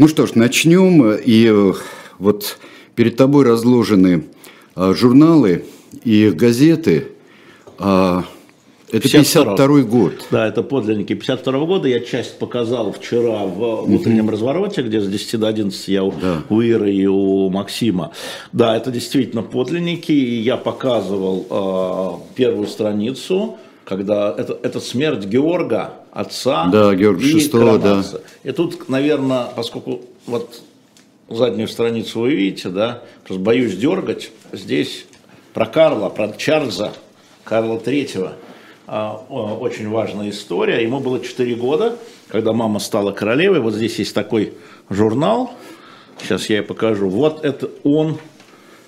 Ну что ж, начнем. И э, вот перед тобой разложены а, журналы и газеты. А, это 52 год. Да, это подлинники 52 года. Я часть показал вчера в утреннем mm развороте, где с 10 до 11 я у, да. у Иры и у Максима. Да, это действительно подлинники. И я показывал э, первую страницу, когда это, это смерть Георга, отца да, Георга и VI, да. И тут, наверное, поскольку вот заднюю страницу вы видите, да, просто боюсь дергать, здесь про Карла, про Чарльза, Карла Третьего – а, очень важная история. Ему было 4 года, когда мама стала королевой. Вот здесь есть такой журнал. Сейчас я ей покажу. Вот это он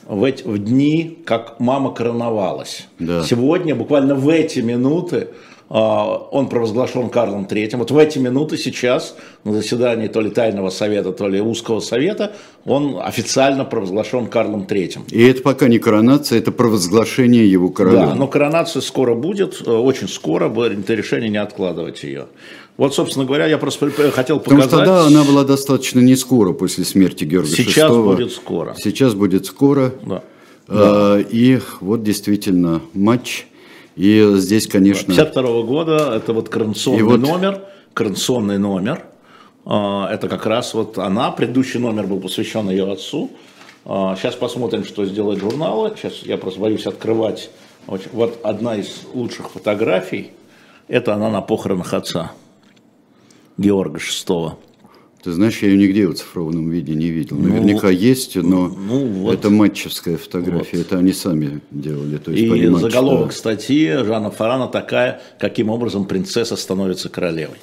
в, эти, в дни, как мама короновалась. Да. Сегодня, буквально в эти минуты, а, он провозглашен Карлом III. Вот в эти минуты сейчас на заседании то ли тайного совета, то ли узкого совета он официально провозглашен Карлом III. И это пока не коронация, это провозглашение его королем. Да, но коронация скоро будет, э, очень скоро, будет решение не откладывать ее. Вот, собственно говоря, я просто хотел показать... Потому что тогда она была достаточно не скоро после смерти Георгия Сейчас VI. будет скоро. Сейчас будет скоро. Да. А, да. И вот действительно матч и здесь, конечно... 52 -го года это вот коронационный вот... номер, коронационный номер. А, это как раз вот она, предыдущий номер был посвящен ее отцу. Сейчас а, посмотрим, что сделают журналы. Сейчас я просто боюсь открывать. Вот одна из лучших фотографий. Это она на похоронах отца Георга VI. Ты знаешь, я ее нигде в цифровом виде не видел. Ну, Наверняка есть, но ну, вот. это матчевская фотография, вот. это они сами делали. То есть, И заголовок да. статьи Жанна Фарана такая, каким образом принцесса становится королевой.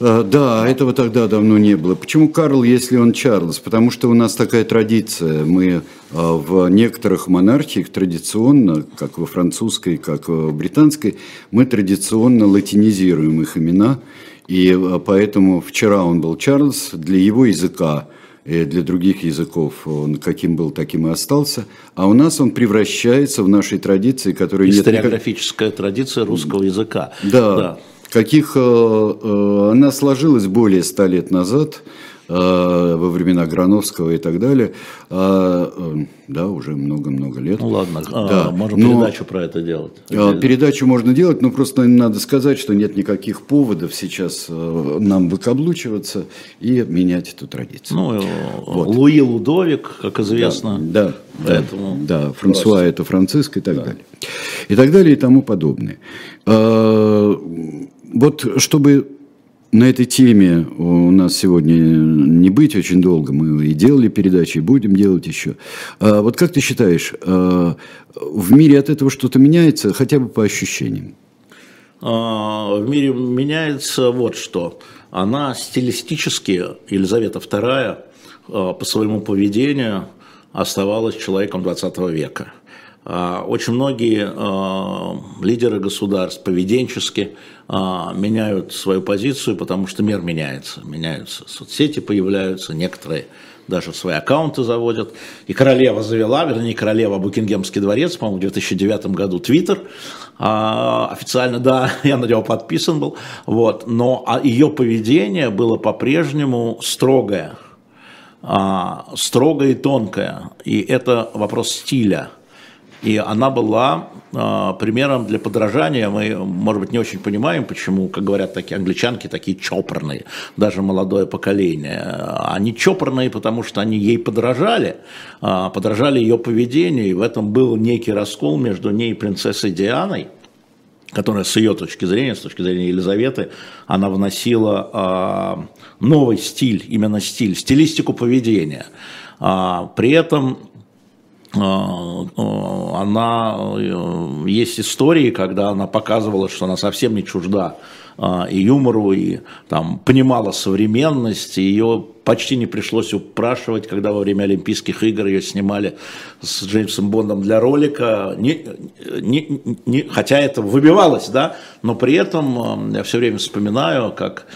А, да, этого тогда давно не было. Почему Карл, если он Чарльз? Потому что у нас такая традиция. Мы а, в некоторых монархиях традиционно, как во французской, как в британской, мы традиционно латинизируем их имена – и э, поэтому вчера он был Чарльз, для его языка и для других языков он каким был, таким и остался. А у нас он превращается в нашей традиции, которая... Историографическая нет... традиция русского языка. Да, да. каких э, э, она сложилась более ста лет назад – во времена Грановского и так далее. А, э, да, уже много-много лет. Ну ладно, а, да. можно но, передачу про это делать. А, передачу можно делать, но просто надо сказать, что нет никаких поводов сейчас э, нам выкаблучиваться и менять эту традицию. Ну, вот. Луи Лудовик, как известно. Да, да, поэтому да, да Франсуа просто. это Франциск и так да. далее. И так далее и тому подобное. Вот чтобы на этой теме у нас сегодня не быть очень долго. Мы и делали передачи, и будем делать еще. А вот как ты считаешь, а, в мире от этого что-то меняется, хотя бы по ощущениям? А, в мире меняется вот что. Она стилистически, Елизавета II, а, по своему поведению оставалась человеком 20 века. А, очень многие а, лидеры государств поведенчески а, меняют свою позицию, потому что мир меняется. Меняются соцсети, появляются, некоторые даже свои аккаунты заводят. И королева завела, вернее, королева Букингемский дворец, по-моему, в 2009 году Твиттер. официально, да, я на него подписан был. Вот. Но ее поведение было по-прежнему строгое. строгое и тонкое. И это вопрос стиля – и она была э, примером для подражания. Мы, может быть, не очень понимаем, почему, как говорят такие англичанки, такие чопорные, даже молодое поколение. Они чопорные, потому что они ей подражали, э, подражали ее поведению, и в этом был некий раскол между ней и принцессой Дианой, которая с ее точки зрения, с точки зрения Елизаветы, она вносила э, новый стиль, именно стиль, стилистику поведения. При этом она, э, есть истории, когда она показывала, что она совсем не чужда а, и юмору, и там понимала современность, и ее почти не пришлось упрашивать, когда во время Олимпийских игр ее снимали с Джеймсом Бондом для ролика, не, не, не, хотя это выбивалось, да, но при этом я все время вспоминаю, как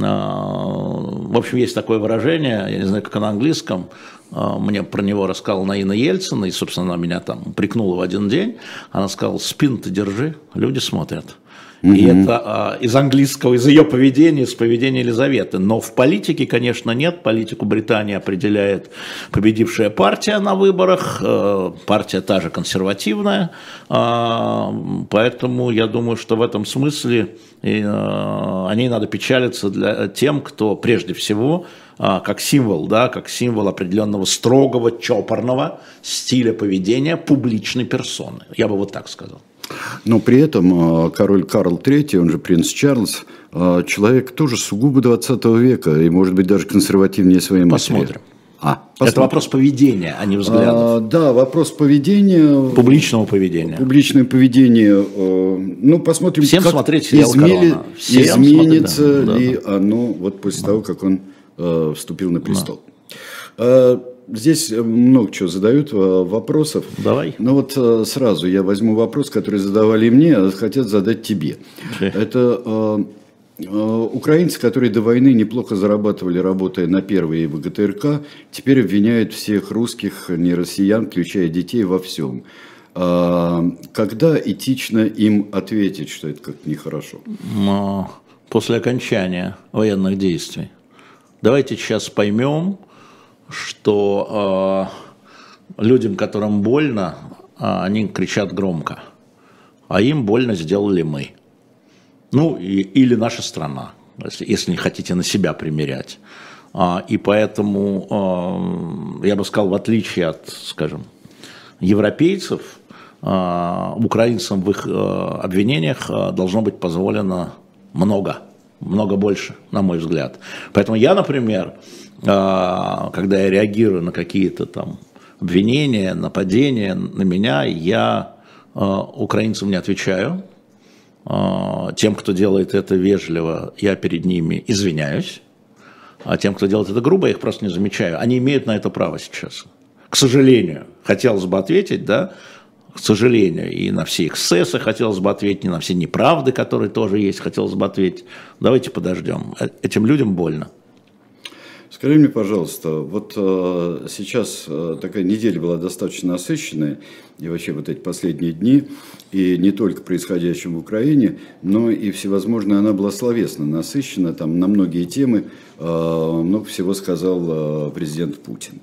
в общем, есть такое выражение, я не знаю, как на английском, а, мне про него рассказала Наина Ельцина, и, собственно, она меня там прикнула в один день. Она сказала, спин ты держи, люди смотрят. Угу. И это э, из английского, из ее поведения, из поведения Елизаветы. Но в политике, конечно, нет. Политику Британии определяет победившая партия на выборах. Э, партия та же консервативная. Э, поэтому я думаю, что в этом смысле э, о ней надо печалиться для тем, кто прежде всего как символ, да, как символ определенного строгого, чопорного стиля поведения публичной персоны. Я бы вот так сказал. Но при этом король Карл III, он же принц Чарльз, человек тоже сугубо 20 века и, может быть, даже консервативнее своей матери. Посмотрим. А, посмотрим. Это вопрос поведения, а не взглядов. А, да, вопрос поведения. Публичного поведения. Публичное поведение. Ну, посмотрим, Всем как смотреть измели, Всем изменится смотреть, да. ли да, оно вот после да. того, как он э, вступил на престол. Да. Здесь много чего задают вопросов. Давай. Но вот сразу я возьму вопрос, который задавали мне, а хотят задать тебе. Okay. Это Э, украинцы, которые до войны неплохо зарабатывали, работая на первой ВГТРК, теперь обвиняют всех русских, не россиян, включая детей, во всем. А, когда этично им ответить, что это как-то нехорошо? После окончания военных действий. Давайте сейчас поймем, что э, людям, которым больно, э, они кричат громко, а им больно сделали мы. Ну, и, или наша страна, если, если не хотите на себя примерять. А, и поэтому, а, я бы сказал, в отличие от, скажем, европейцев, а, украинцам в их а, обвинениях а, должно быть позволено много, много больше, на мой взгляд. Поэтому я, например, а, когда я реагирую на какие-то там обвинения, нападения на меня, я а, украинцам не отвечаю, а, тем, кто делает это вежливо, я перед ними извиняюсь, а тем, кто делает это грубо, я их просто не замечаю. Они имеют на это право сейчас. К сожалению, хотелось бы ответить, да, к сожалению, и на все эксцессы хотелось бы ответить, и на все неправды, которые тоже есть, хотелось бы ответить. Давайте подождем. Э, этим людям больно. Скажи мне, пожалуйста, вот э, сейчас э, такая неделя была достаточно насыщенная, и вообще вот эти последние дни, и не только происходящим в Украине, но и всевозможно она была словесно насыщена, там на многие темы э, много всего сказал э, президент Путин.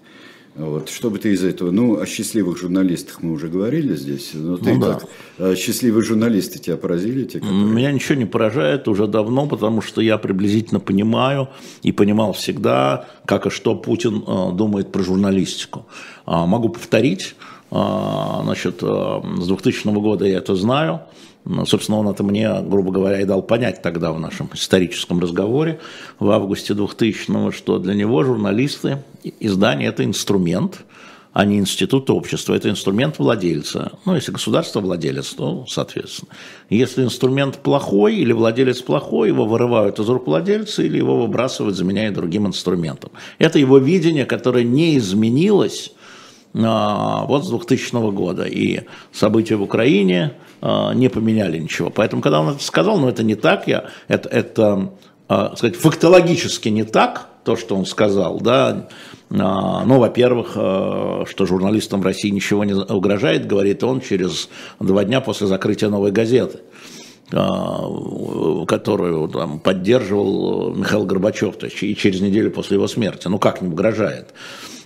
Вот. Что бы ты из этого? Ну, о счастливых журналистах мы уже говорили здесь. Но ты ну, как? Да. Счастливые журналисты тебя поразили? Те, которые... Меня ничего не поражает уже давно, потому что я приблизительно понимаю и понимал всегда, как и что Путин э, думает про журналистику. А, могу повторить. А, значит, с 2000 года я это знаю. Ну, собственно, он это мне, грубо говоря, и дал понять тогда в нашем историческом разговоре в августе 2000-го, что для него журналисты, издание – это инструмент, а не институт общества. Это инструмент владельца. Ну, если государство владелец, то соответственно. Если инструмент плохой или владелец плохой, его вырывают из рук владельца или его выбрасывают, заменяя другим инструментом. Это его видение, которое не изменилось а, вот с 2000 года. И события в Украине не поменяли ничего. Поэтому, когда он это сказал, ну это не так, я, это, это а, сказать, фактологически не так, то, что он сказал, да, ну, во-первых, что журналистам в России ничего не угрожает, говорит он через два дня после закрытия новой газеты которую там, поддерживал Михаил Горбачев, то есть и через неделю после его смерти. Ну как не угрожает?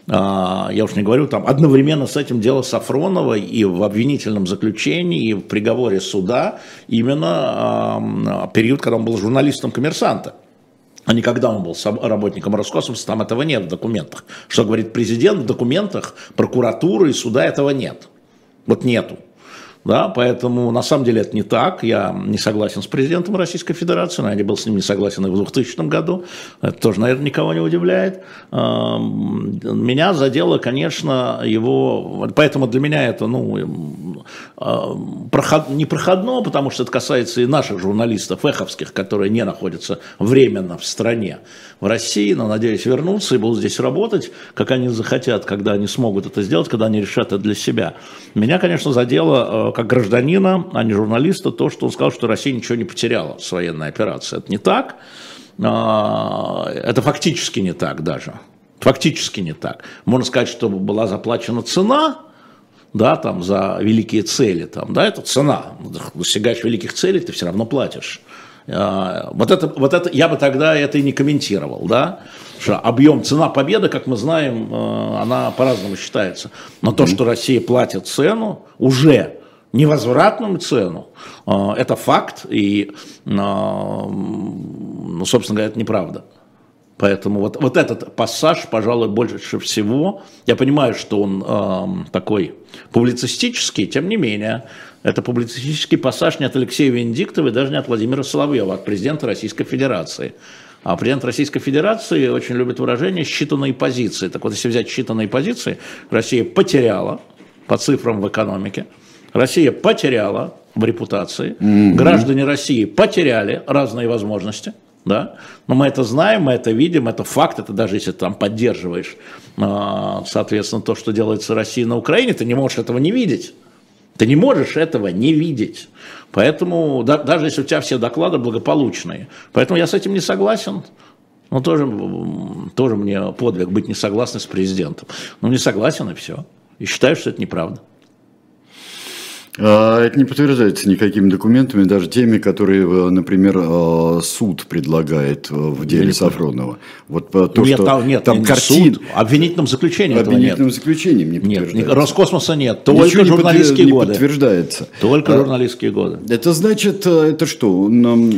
А, я уж не говорю, там одновременно с этим дело Сафронова и в обвинительном заключении, и в приговоре суда именно период, когда он был журналистом коммерсанта. А не когда он был работником Роскосмоса, там этого нет в документах. Что говорит президент, в документах прокуратуры и суда этого нет. Вот нету. Да, поэтому на самом деле это не так. Я не согласен с президентом Российской Федерации, но я был с ним не согласен и в 2000 году. Это тоже, наверное, никого не удивляет. Меня задело, конечно, его... Поэтому для меня это ну, проход... не проходно, потому что это касается и наших журналистов, эховских, которые не находятся временно в стране, в России, но, надеюсь, вернутся и будут здесь работать, как они захотят, когда они смогут это сделать, когда они решат это для себя. Меня, конечно, задело как гражданина, а не журналиста, то, что он сказал, что Россия ничего не потеряла с военной операцией. Это не так. А, это фактически не так даже. Фактически не так. Можно сказать, что была заплачена цена, да, там, за великие цели, там, да, это цена. Достигаешь великих целей, ты все равно платишь. А, вот это, вот это, я бы тогда это и не комментировал, да, что объем, цена победы, как мы знаем, э, она по-разному считается. Но то, что Россия платит цену, уже невозвратную цену, э, это факт, и, э, ну, собственно говоря, это неправда. Поэтому вот, вот этот пассаж, пожалуй, больше всего, я понимаю, что он э, такой публицистический, тем не менее, это публицистический пассаж не от Алексея Венедиктова и даже не от Владимира Соловьева, а от президента Российской Федерации. А президент Российской Федерации очень любит выражение «считанные позиции». Так вот, если взять считанные позиции, Россия потеряла по цифрам в экономике, Россия потеряла в репутации, mm-hmm. граждане России потеряли разные возможности, да, но мы это знаем, мы это видим, это факт, это даже если ты там поддерживаешь, а, соответственно, то, что делается Россией на Украине, ты не можешь этого не видеть. Ты не можешь этого не видеть. Поэтому, да, даже если у тебя все доклады благополучные. Поэтому я с этим не согласен. Ну, тоже, тоже мне подвиг быть не согласным с президентом. Ну, не согласен и все. И считаю, что это неправда. А, это не подтверждается никакими документами, даже теми, которые, э, например, э, суд предлагает э, в деле нет, Сафронова. Вот то, нет, что там, нет, там нет, картин... суд, обвинительном заключении Обвинительным нет. заключением не подтверждается. Нет, Роскосмоса нет, только Ничего журналистские не годы. Не подтверждается. Только а, журналистские годы. Это значит, это что? Нам,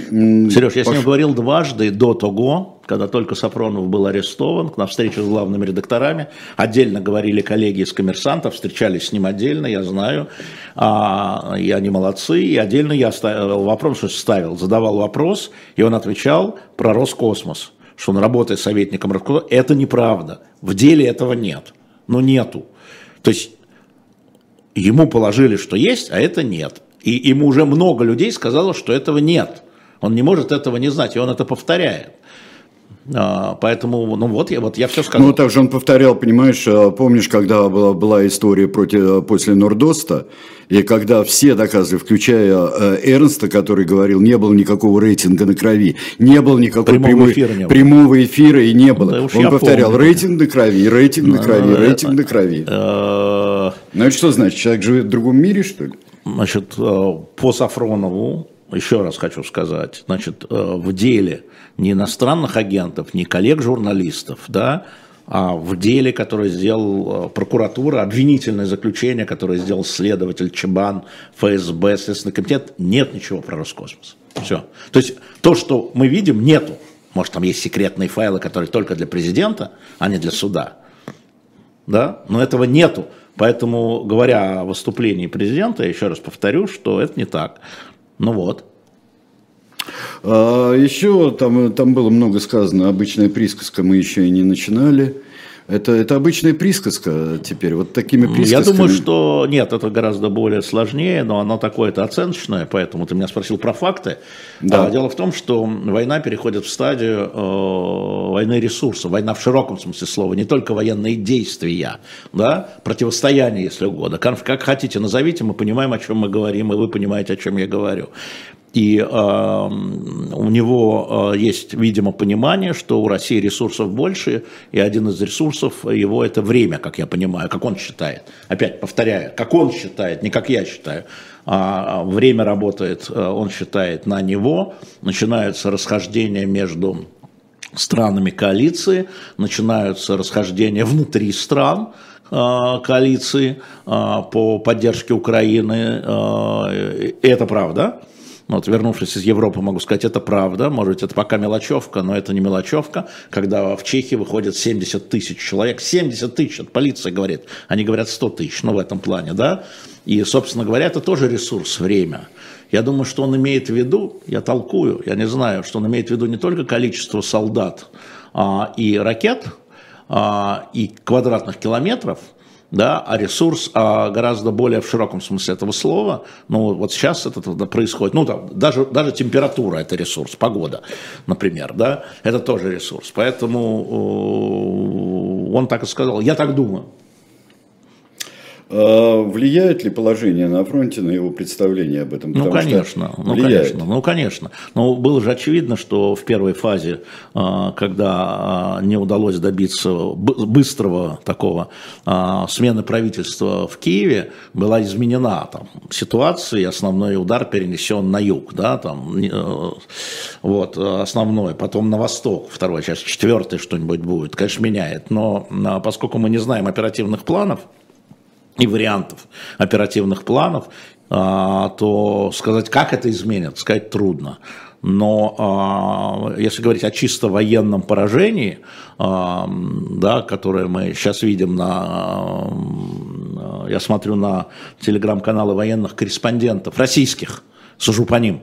Сереж, я пош... с ним говорил дважды до того, когда только Сафронов был арестован, на встрече с главными редакторами, отдельно говорили коллеги из коммерсантов, встречались с ним отдельно, я знаю, а, и они молодцы, и отдельно я ставил вопрос, что ставил, задавал вопрос, и он отвечал про Роскосмос, что он работает советником Роскосмоса, это неправда, в деле этого нет, ну нету, то есть ему положили, что есть, а это нет, и ему уже много людей сказало, что этого нет, он не может этого не знать, и он это повторяет. А, поэтому, ну вот я, вот я все сказал. Ну, также он повторял, понимаешь, а, помнишь, когда была, была история против, после Нордоста, и когда все доказывали, включая э, Эрнста, который говорил, не было никакого рейтинга на крови, не было никакого прямого, прямой, эфира, не было. прямого эфира и не было. Да он повторял, помню. рейтинг на крови, рейтинг на крови, рейтинг на крови. Э, ну, это что значит, человек живет в другом мире, что ли? Значит, э, по Сафронову, еще раз хочу сказать, значит, в деле не иностранных агентов, не коллег-журналистов, да, а в деле, которое сделал э, прокуратура, обвинительное заключение, которое сделал следователь Чебан, ФСБ, Следственный комитет, нет ничего про Роскосмос. Все. То есть то, что мы видим, нету. Может, там есть секретные файлы, которые только для президента, а не для суда. Да? Но этого нету. Поэтому, говоря о выступлении президента, я еще раз повторю, что это не так. Ну вот. А еще там, там было много сказано, обычная присказка мы еще и не начинали. Это, это обычная присказка теперь, вот такими присказками. Я думаю, что нет, это гораздо более сложнее, но оно такое-то оценочное, поэтому ты меня спросил про факты. Да. А, дело в том, что война переходит в стадию э, войны ресурсов, война в широком смысле слова, не только военные действия, да, противостояние, если угодно. Как, как хотите назовите, мы понимаем, о чем мы говорим, и вы понимаете, о чем я говорю. И э, у него э, есть, видимо, понимание, что у России ресурсов больше, и один из ресурсов его это время, как я понимаю, как он считает. Опять повторяю, как он считает, не как я считаю. А время работает, э, он считает, на него. Начинаются расхождения между странами коалиции, начинаются расхождения внутри стран, э, коалиции э, по поддержке Украины. Это правда. Ну, вот, вернувшись из Европы, могу сказать, это правда. Может быть, это пока мелочевка, но это не мелочевка. Когда в Чехии выходит 70 тысяч человек, 70 тысяч, от полиции говорит, они говорят 100 тысяч, ну, в этом плане, да. И, собственно говоря, это тоже ресурс, время. Я думаю, что он имеет в виду, я толкую, я не знаю, что он имеет в виду не только количество солдат а, и ракет, а, и квадратных километров – да, а ресурс а гораздо более в широком смысле этого слова. Ну, вот сейчас это, происходит. Ну, там, даже, даже температура – это ресурс, погода, например, да, это тоже ресурс. Поэтому он так и сказал, я так думаю. А влияет ли положение на фронте на его представление об этом? Ну, конечно, ну, конечно, ну, конечно. Но было же очевидно, что в первой фазе, а, когда а, не удалось добиться быстрого такого смены правительства в Киеве, была изменена там, ситуация, и основной удар перенесен на юг, да, там, э, вот, основной, потом на восток, второй часть, четвертый что-нибудь будет, конечно, меняет, но поскольку мы не знаем оперативных планов, и вариантов оперативных планов, а, то сказать, как это изменит, сказать трудно. Но а, если говорить о чисто военном поражении, а, да, которое мы сейчас видим на, я смотрю на телеграм-каналы военных корреспондентов российских, сужу по ним.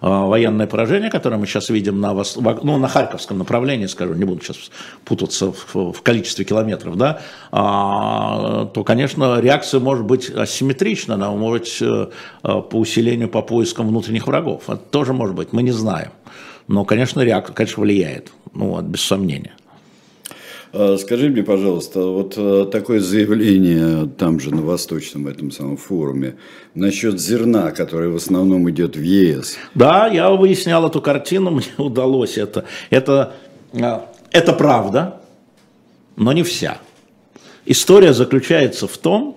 А, военное поражение, которое мы сейчас видим на, ну, на Харьковском направлении, скажу, не буду сейчас путаться в, количестве километров, да, а, то, конечно, реакция может быть асимметрична, она может быть э, по усилению, по поискам внутренних врагов. Это тоже может быть, мы не знаем. Но, конечно, реакция, конечно, влияет, ну, вот, без сомнения. А, скажи мне, пожалуйста, вот э, такое заявление там же на Восточном этом самом форуме насчет зерна, которое в основном идет в ЕС. Да, я выяснял эту картину, мне удалось это. Это, а, это правда, но не вся. История заключается в том,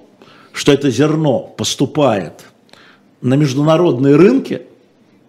что это зерно поступает на международные рынки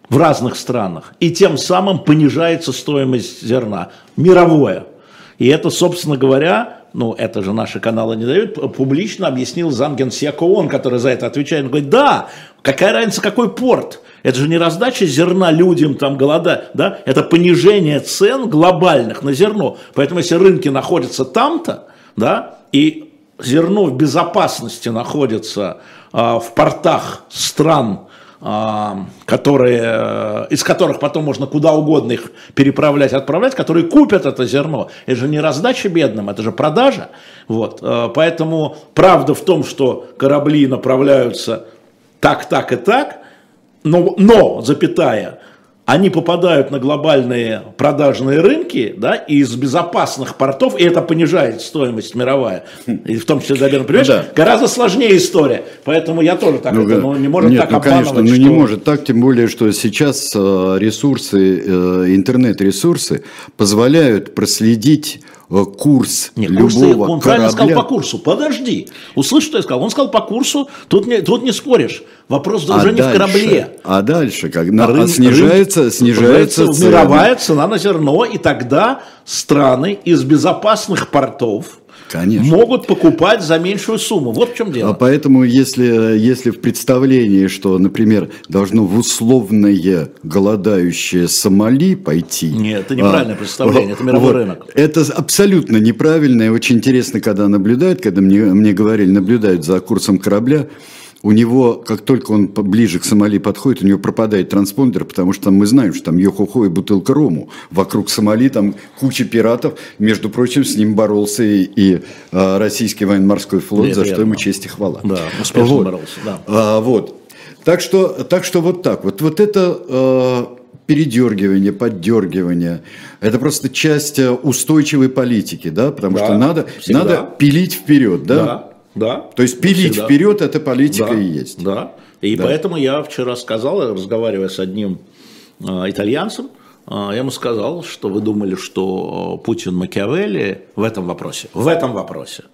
в разных странах, и тем самым понижается стоимость зерна, мировое – и это, собственно говоря, ну, это же наши каналы не дают, публично объяснил замгенсека ООН, который за это отвечает. Он говорит, да, какая разница, какой порт? Это же не раздача зерна людям, там, голода, да? Это понижение цен глобальных на зерно. Поэтому, если рынки находятся там-то, да, и зерно в безопасности находится а, в портах стран, которые, э, из которых потом можно куда угодно их переправлять, отправлять, которые купят это зерно. Это же не раздача бедным, это же продажа. Вот. Э, поэтому правда в том, что корабли направляются так, так и так, но, но запятая, они попадают на глобальные продажные рынки, да, из безопасных портов, и это понижает стоимость мировая, и в том числе, наверное, понимаешь, ну, да. гораздо сложнее история, поэтому я тоже так, ну, это, ну, не может нет, так ну, конечно, ну, что... не может так, тем более, что сейчас э, ресурсы, э, интернет-ресурсы позволяют проследить курс Нет, любого он корабля. правильно сказал по курсу. Подожди. Услышь, что я сказал. Он сказал по курсу, тут не, тут не споришь. Вопрос а уже не в корабле. А дальше, как на, рын, снижается, рын, снижается цена. Мировая цена на зерно, и тогда страны из безопасных портов, Конечно. могут покупать за меньшую сумму. Вот в чем дело. А поэтому, если, если в представлении, что, например, должно в условное голодающее Сомали пойти... Нет, это неправильное а, представление, это мировой вот, рынок. Это абсолютно неправильно и очень интересно, когда наблюдают, когда мне, мне говорили, наблюдают за курсом корабля, у него, как только он ближе к Сомали подходит, у него пропадает транспондер, потому что мы знаем, что там йо-хо-хо и бутылка рому. Вокруг Сомали там куча пиратов. Между прочим, с ним боролся и, и а, российский военно-морской флот, за что ему честь и хвала. Да, успешно вот. боролся, да. А, вот. Так что, так что вот так вот. Вот это э, передергивание, поддергивание, это просто часть устойчивой политики, да, потому да, что надо, надо пилить вперед, да. да. Да. То есть пилить всегда. вперед это политика да, и есть. Да. И да. поэтому я вчера сказал, разговаривая с одним э, итальянцем, э, я ему сказал, что вы думали, что Путин Макиавелли в этом вопросе. В этом вопросе.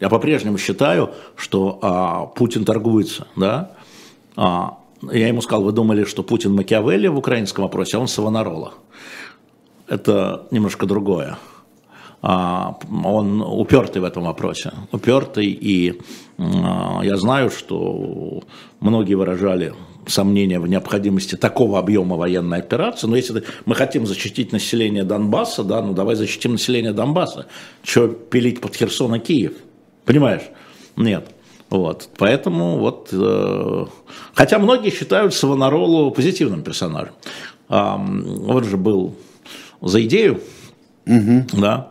Я по-прежнему считаю, что а, Путин торгуется, да. А, я ему сказал, вы думали, что Путин Макиавелли в украинском вопросе, а он Савонарола. Это немножко другое. А, он упертый в этом вопросе, упертый, и а, я знаю, что многие выражали сомнения в необходимости такого объема военной операции, но если мы хотим защитить население Донбасса, да, ну давай защитим население Донбасса, что пилить под Херсон и Киев, понимаешь? Нет. Вот, поэтому вот, э, хотя многие считают Савонаролу позитивным персонажем. Э, он же был за идею, угу. да,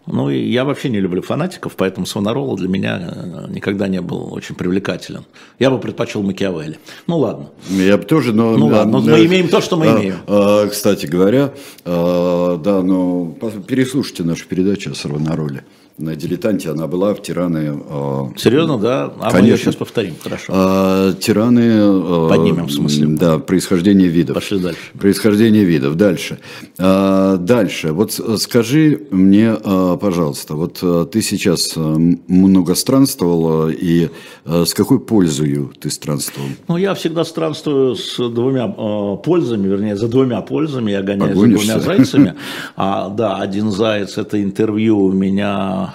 Ну, и я вообще не люблю фанатиков, поэтому Савонарола для меня э, никогда не был очень привлекателен. Я бы предпочел Макиавелли. Ну, ладно. Я бы тоже, но... Ну, ладно, но мы имеем то, что мы а, имеем. Кстати говоря, да, ну, переслушайте нашу передачу о Савонароле на дилетанте она была в тираны. Э, Серьезно, да? А Конечно. мы ее сейчас повторим, хорошо. А, тираны. Э, Поднимем, в смысле. Да, происхождение видов. Пошли дальше. Происхождение видов. Дальше. А, дальше. Вот скажи мне, пожалуйста, вот а, ты сейчас а, много странствовал, и а, с какой пользой ты странствовал? Ну, я всегда странствую с двумя пользами, вернее, за двумя пользами. Я гоняюсь Погонишься. за двумя зайцами. А, да, один заяц – это интервью у меня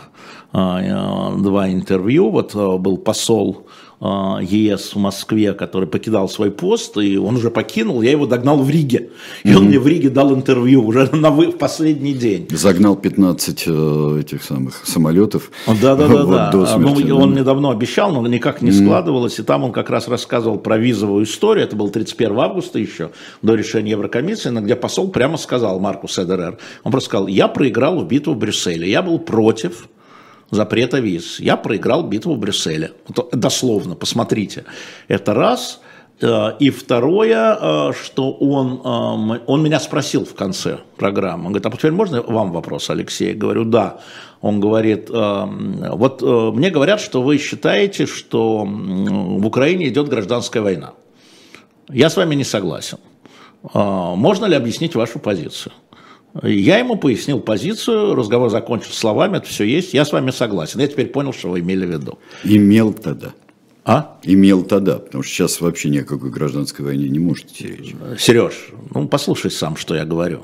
а, два интервью. Вот был посол ЕС в Москве, который покидал свой пост, и он уже покинул, я его догнал в Риге. И mm-hmm. он мне в Риге дал интервью уже на в последний день. Загнал 15 э, этих самых самолетов. Да, да, да, вот, да. Смерти, ну, он мне давно обещал, но никак не mm-hmm. складывалось. И там он как раз рассказывал про визовую историю. Это был 31 августа еще, до решения Еврокомиссии, где посол прямо сказал Маркус Эдерер. Он просто сказал, я проиграл в битву в Брюсселе. Я был против запрета виз. Я проиграл битву в Брюсселе. Дословно, посмотрите. Это раз. Э, и второе, э, что он, э, он меня спросил в конце программы. Он говорит, а теперь можно вам вопрос, Алексей? Я говорю, да. Он говорит, вот мне говорят, что вы считаете, что в Украине идет гражданская война. Я с вами не согласен. Можно ли объяснить вашу позицию? Я ему пояснил позицию, разговор закончился словами, это все есть, я с вами согласен. Я теперь понял, что вы имели в виду. Имел тогда. А? Имел тогда, потому что сейчас вообще ни о какой гражданской войне не может идти речь. Сереж, ну послушай сам, что я говорю.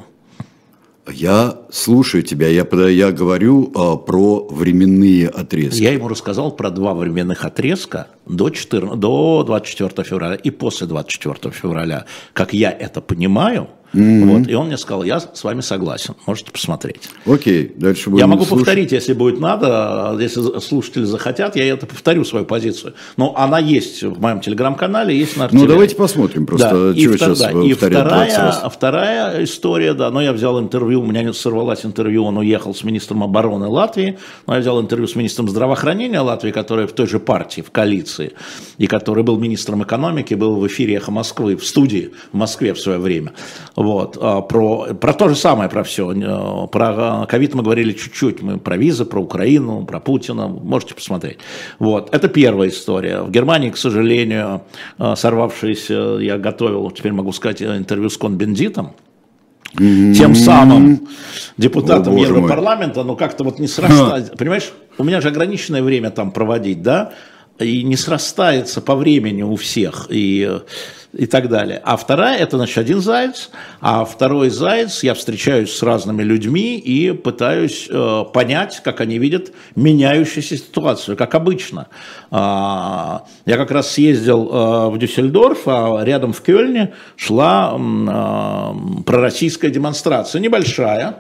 Я слушаю тебя, я, я говорю а, про временные отрезки. Я ему рассказал про два временных отрезка до, 14, до 24 февраля и после 24 февраля. Как я это понимаю – Mm-hmm. Вот, и он мне сказал, я с вами согласен, можете посмотреть. Окей, дальше будем Я могу слушать. повторить, если будет надо, если слушатели захотят, я это повторю свою позицию. Но она есть в моем телеграм-канале, есть на артиллерии. Ну, давайте посмотрим просто, да. чего и сейчас да. И вторая, вторая история, да, но я взял интервью, у меня сорвалось интервью, он уехал с министром обороны Латвии, но я взял интервью с министром здравоохранения Латвии, который в той же партии, в коалиции, и который был министром экономики, был в эфире «Эхо Москвы», в студии в Москве в свое время. Вот, а, про, про то же самое, про все. Э, про ковид мы говорили чуть-чуть. Мы про визы, про Украину, про Путина. Можете посмотреть. Вот, это первая история. В Германии, к сожалению, э, сорвавшиеся, я готовил, теперь могу сказать, интервью с Конбендитом, тем самым депутатом О, Европарламента, но как-то вот не срастается. Понимаешь, у меня же ограниченное время там проводить, да, и не срастается по времени у всех. И и так далее. А вторая, это значит один заяц, а второй заяц, я встречаюсь с разными людьми и пытаюсь э, понять, как они видят меняющуюся ситуацию, как обычно. А, я как раз съездил э, в Дюссельдорф, а рядом в Кёльне шла э, пророссийская демонстрация, небольшая,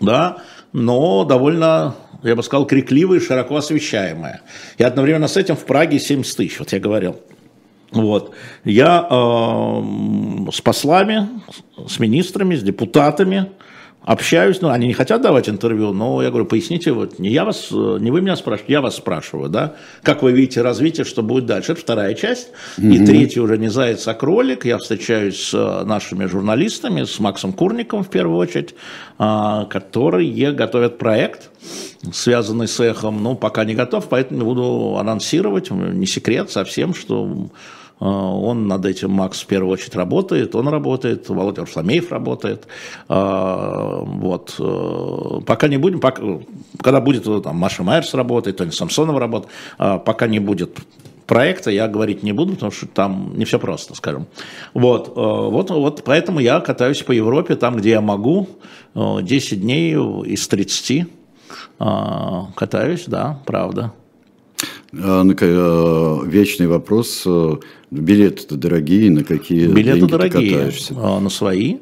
да, но довольно я бы сказал, крикливая и широко освещаемая. И одновременно с этим в Праге 70 тысяч, вот я говорил. Вот. Я э, с послами, с министрами, с депутатами общаюсь, ну, они не хотят давать интервью, но я говорю, поясните, вот не я вас, не вы меня спрашиваете, я вас спрашиваю, да, как вы видите развитие, что будет дальше, это вторая часть, mm-hmm. и третья уже не заяц, а кролик, я встречаюсь с э, нашими журналистами, с Максом Курником в первую очередь, э, которые готовят проект, связанный с эхом, ну, пока не готов, поэтому буду анонсировать, не секрет совсем, что он над этим, Макс, в первую очередь работает, он работает, Володя Фламеев работает. А, вот. Э, пока не будем, пока, когда будет, там, Маша Майерс работает, Тони Самсонова работает, а, пока не будет проекта я говорить не буду, потому что там не все просто, скажем. Вот, э, вот, вот поэтому я катаюсь по Европе, там, где я могу, 10 э, дней из 30 катаюсь, да, правда. Вечный вопрос Билеты-то дорогие, на какие Билеты деньги дорогие, ты катаешься? А, на свои.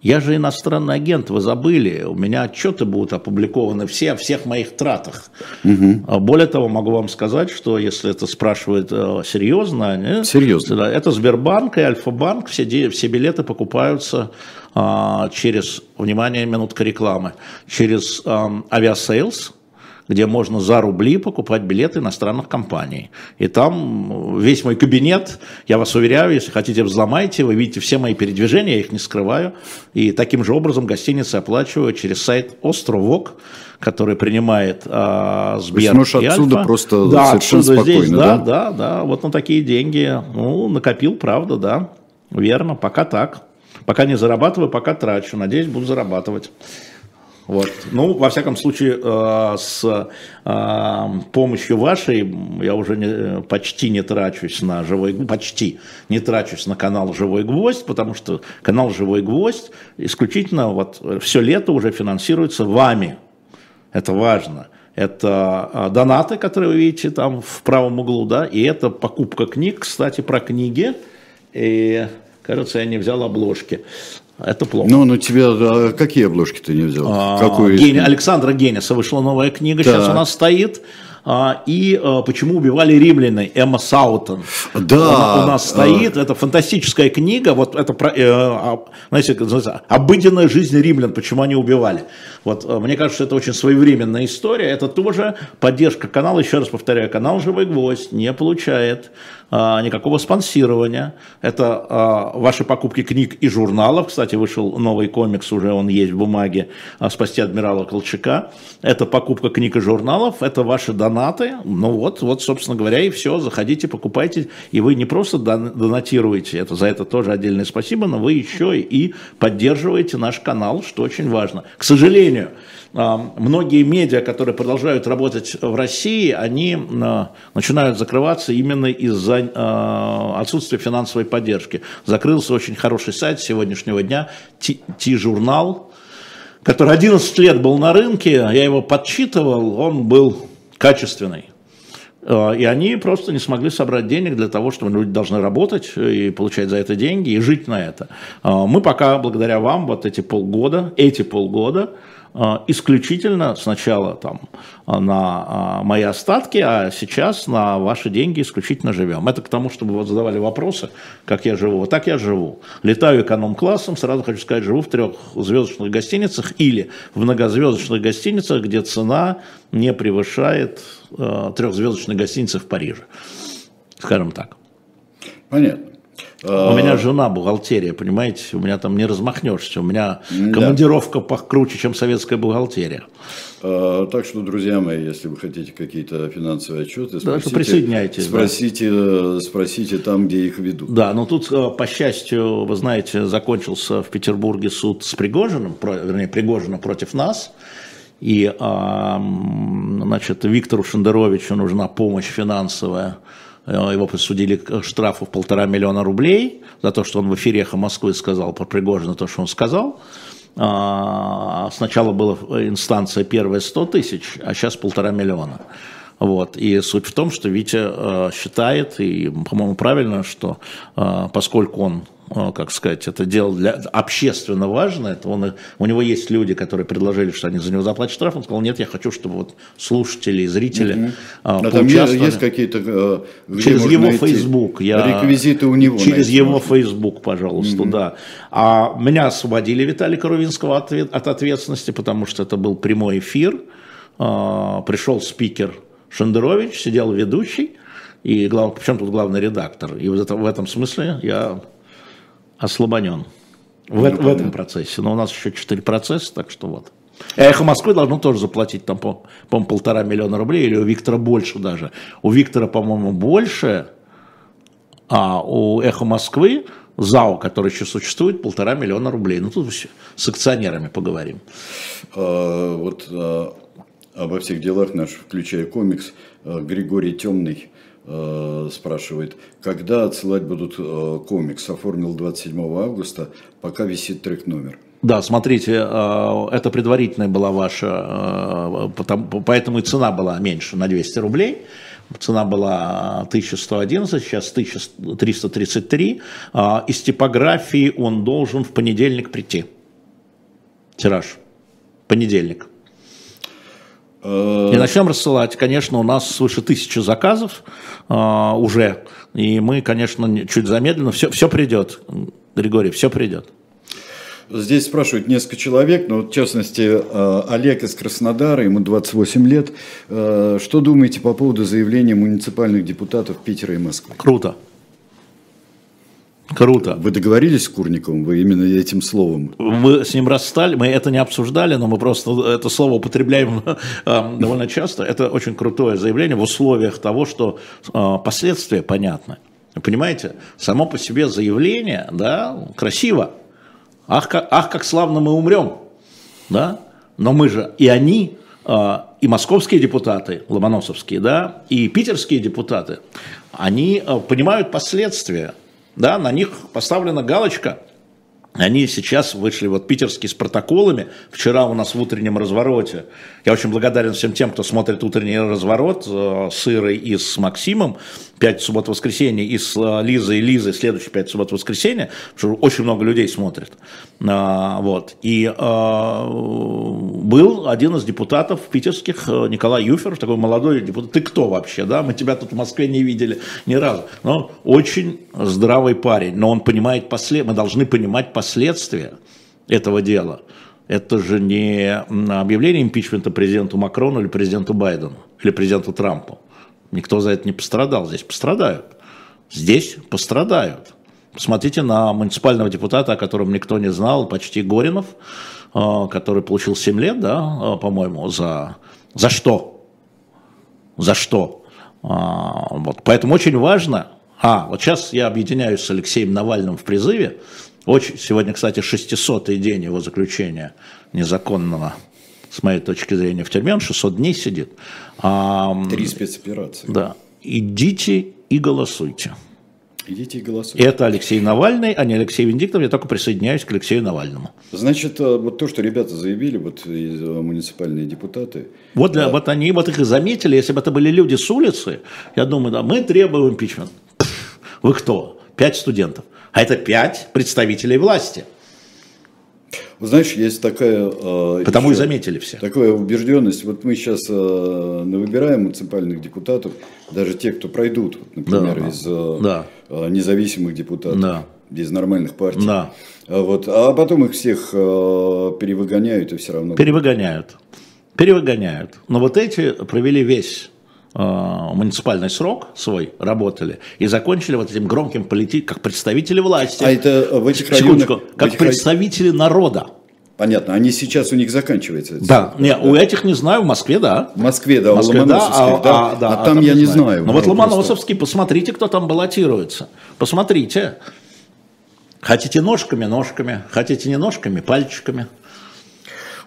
Я же иностранный агент, вы забыли. У меня отчеты будут опубликованы все о всех моих тратах. Угу. Более того, могу вам сказать, что если это спрашивают серьезно, серьезно. это Сбербанк и Альфа-банк, все, все билеты покупаются а, через, внимание, минутка рекламы, через а, Aviasales, где можно за рубли покупать билеты иностранных компаний. И там весь мой кабинет, я вас уверяю, если хотите, взломайте, вы видите все мои передвижения, я их не скрываю. И таким же образом гостиницы оплачиваю через сайт Островок, который принимает а, Сбер можешь и отсюда Альфа. просто да, совершенно отсюда спокойно, здесь, да? Да, да, да, вот на такие деньги, ну, накопил, правда, да, верно, пока так. Пока не зарабатываю, пока трачу, надеюсь, буду зарабатывать. Вот. Ну, во всяком случае, э, с э, помощью вашей я уже не, почти не трачусь на живой почти не трачусь на канал Живой Гвоздь, потому что канал Живой Гвоздь исключительно вот все лето уже финансируется вами. Это важно. Это э, донаты, которые вы видите там в правом углу, да, и это покупка книг, кстати, про книги. И кажется, я не взял обложки. Это плохо. Ну, ну тебе а какие обложки ты не взял? А, Какую Гене, Александра Генниса вышла новая книга, так. сейчас у нас стоит. А, и а, почему убивали римляны Эмма Саутон. Да. У, у нас стоит, это фантастическая книга, вот это, э, знаете, обыденная жизнь римлян, почему они убивали. Вот э, мне кажется, это очень своевременная история, это тоже поддержка канала, еще раз повторяю, канал «Живой гвоздь» не получает а, никакого спонсирования. Это а, ваши покупки книг и журналов. Кстати, вышел новый комикс, уже он есть в бумаге а, «Спасти адмирала Колчака». Это покупка книг и журналов, это ваши донаты. Ну вот, вот, собственно говоря, и все. Заходите, покупайте. И вы не просто донатируете, это, за это тоже отдельное спасибо, но вы еще и поддерживаете наш канал, что очень важно. К сожалению, многие медиа, которые продолжают работать в России, они начинают закрываться именно из-за отсутствия финансовой поддержки. Закрылся очень хороший сайт сегодняшнего дня, Ти-журнал, который 11 лет был на рынке, я его подсчитывал, он был качественный. И они просто не смогли собрать денег для того, чтобы люди должны работать и получать за это деньги и жить на это. Мы пока, благодаря вам, вот эти полгода, эти полгода, а, исключительно сначала там а, на а, мои остатки, а сейчас на ваши деньги исключительно живем. Это к тому, чтобы вы задавали вопросы, как я живу. Вот так я живу. Летаю эконом-классом, сразу хочу сказать, живу в трехзвездочных гостиницах или в многозвездочных гостиницах, где цена не превышает трехзвездочной гостиницы в Париже. Скажем так. Понятно. У меня жена бухгалтерия, понимаете, у меня там не размахнешься, у меня да. командировка покруче, чем советская бухгалтерия. А, так что, друзья мои, если вы хотите какие-то финансовые отчеты, спросите, да, присоединяйтесь. Спросите, да. спросите там, где их ведут. Да, но тут, э, по счастью, вы знаете, закончился в Петербурге суд с Пригожиным, вернее, Пригожина против нас. И, значит, Виктору Шендеровичу нужна помощь финансовая Э, его присудили к штрафу в полтора миллиона рублей за то, что он в эфире «Эхо Москвы» сказал про Пригожина то, что он сказал. А, сначала была инстанция первая 100 тысяч, а сейчас полтора миллиона. Вот. И суть в том, что Витя э, считает, и, по-моему, правильно, что э, поскольку он Э, как сказать, это дело для, общественно важно, это он, у него есть люди, которые предложили, что они за него заплатят штраф, он сказал, нет, я хочу, чтобы вот слушатели, зрители mm-hmm. а там есть какие-то... Э, через его найти? Facebook. Я, Реквизиты у него Через его можно. Facebook, пожалуйста, mm-hmm. да. А меня освободили Виталия Коровинского от, от ответственности, потому что это был прямой эфир, а, пришел спикер Шендерович, сидел ведущий, и глав... причем тут главный редактор. И в этом, в этом смысле я ослабонен в, ну, в этом процессе. Но у нас еще четыре процесса, так что вот. Эхо Москвы должно тоже заплатить там, по, по полтора миллиона рублей, или у Виктора больше даже. У Виктора, по-моему, больше, а у Эхо Москвы ЗАО, который еще существует, полтора миллиона рублей. Ну, тут с акционерами поговорим. А, вот а, обо всех делах наших, включая комикс, а, Григорий Темный спрашивает, когда отсылать будут э, комикс? Оформил 27 августа, пока висит трек номер. Да, смотрите, э, это предварительная была ваша, поэтому и цена была меньше на 200 рублей. Цена была 1111, сейчас 1333. Из типографии он должен в понедельник прийти. Тираж. Понедельник. И начнем рассылать. Конечно, у нас свыше тысячи заказов а, уже. И мы, конечно, чуть замедленно. Все, все придет, Григорий, все придет. Здесь спрашивают несколько человек, но в частности э, Олег из Краснодара, ему 28 лет. Э, что думаете по поводу заявления муниципальных депутатов Питера и Москвы? Круто. Круто. Вы договорились с Курниковым, вы именно этим словом? Мы с ним расстали, мы это не обсуждали, но мы просто это слово употребляем э, довольно часто. Это очень крутое заявление в условиях того, что последствия понятны. Понимаете, само по себе заявление, да, красиво, ах, как, ах, как славно мы умрем, да, но мы же, и они, а, и московские депутаты, ломоносовские, да, и питерские депутаты, они понимают последствия, да, на них поставлена галочка – они сейчас вышли вот питерские с протоколами. Вчера у нас в утреннем развороте. Я очень благодарен всем тем, кто смотрит утренний разворот э, с Ирой и с Максимом. Пять суббот воскресенье и с э, Лизой и Лизой следующий пять суббот воскресенье. Потому что очень много людей смотрит. А, вот. И а, был один из депутатов питерских, Николай Юферов, такой молодой депутат. Ты кто вообще? Да? Мы тебя тут в Москве не видели ни разу. Но очень здравый парень. Но он понимает последствия. Мы должны понимать последствия этого дела, это же не объявление импичмента президенту Макрону или президенту Байдену, или президенту Трампу. Никто за это не пострадал. Здесь пострадают. Здесь пострадают. Посмотрите на муниципального депутата, о котором никто не знал, почти Горинов, э, который получил 7 лет, да, э, по-моему, за, за что? За что? А, вот. Поэтому очень важно, а, вот сейчас я объединяюсь с Алексеем Навальным в призыве, очень, сегодня, кстати, 600-й день его заключения незаконного, с моей точки зрения, в тюрьме. Он 600 дней сидит. А, Три спецоперации. Да. Идите и голосуйте. Идите и голосуйте. Это Алексей Навальный, а не Алексей Венедиктов. Я только присоединяюсь к Алексею Навальному. Значит, э, вот то, что ребята заявили, вот э, муниципальные депутаты. Вот, для, да. вот они вот их и заметили. Если бы это были люди с улицы, я думаю, да, мы требуем импичмент. Вы кто? Пять студентов а это пять представителей власти. Знаешь, есть такая... Э, Потому еще, и заметили все. Такая убежденность. Вот мы сейчас э, выбираем муниципальных депутатов, даже те, кто пройдут, например, да, из э, да. Независимых депутатов, да. из нормальных партий. Да. А, вот, а потом их всех э, перевыгоняют и все равно... Перевыгоняют. Перевыгоняют. Но вот эти провели весь муниципальный срок свой работали и закончили вот этим громким политиком, как представители власти. А это в этих районах... как этих представители рай... народа. Понятно, они сейчас у них заканчиваются. Да, не, да. у этих не знаю, в Москве да. В Москве, да, в Москве, у Ломоносовских, да, а, да, а, да, а, там, там я не знаю. знаю. Ну вот Ломоносовский, посмотрите, кто там баллотируется. Посмотрите. Хотите ножками, ножками, хотите не ножками, пальчиками.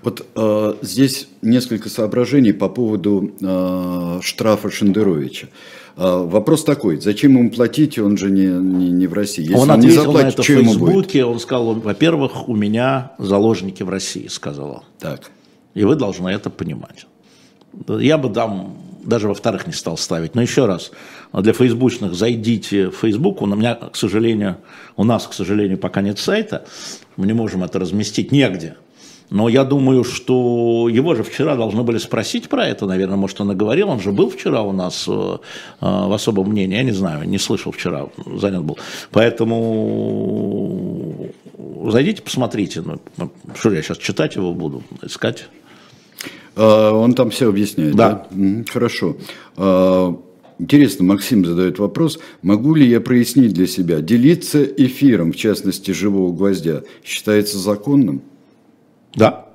Вот э, здесь несколько соображений по поводу э, штрафа Шендеровича. Э, вопрос такой, зачем ему платить, он же не, не, не в России. Если он, он ответил не заплатит, на это в Фейсбуке, он сказал, во-первых, у меня заложники в России, сказал Так. И вы должны это понимать. Я бы там даже во-вторых не стал ставить. Но еще раз, для фейсбучных зайдите в Facebook. У меня, к сожалению, у нас, к сожалению, пока нет сайта. Мы не можем это разместить негде. Но я думаю, что его же вчера должны были спросить про это, наверное, может, он и говорил, он же был вчера у нас э, э, в особом мнении, я не знаю, не слышал вчера, занят был. Поэтому зайдите, посмотрите. Ну, что я сейчас читать его буду, искать? А, он там все объясняет, да? да? Хорошо. Интересно, Максим задает вопрос, могу ли я прояснить для себя, делиться эфиром, в частности, живого гвоздя, считается законным? Да.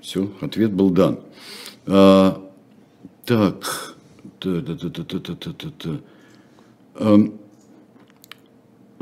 Все, ответ был дан. А, так. Да, да, да, да, да, да, да, да.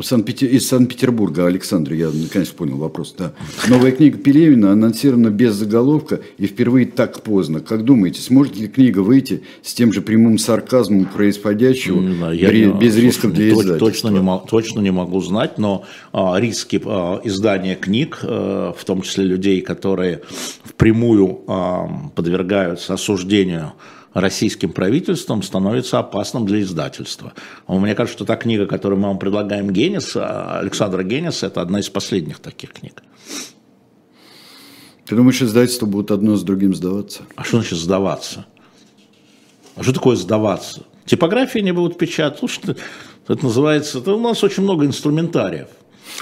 Из Санкт-Петербурга, Александр, я наконец понял вопрос. Да. Новая книга Пелевина анонсирована без заголовка и впервые так поздно. Как думаете, сможет ли книга выйти с тем же прямым сарказмом происходящего, знаю, при, не, без рисков для издательства? Точно не, точно не могу знать, но а, риски а, издания книг, а, в том числе людей, которые впрямую а, подвергаются осуждению российским правительством становится опасным для издательства. Мне кажется, что та книга, которую мы вам предлагаем, Генис, Александра Генис, это одна из последних таких книг. Ты думаешь, издательства будут одно с другим сдаваться? А что значит сдаваться? А что такое сдаваться? Типографии не будут печатать. Слушай, это называется, это у нас очень много инструментариев.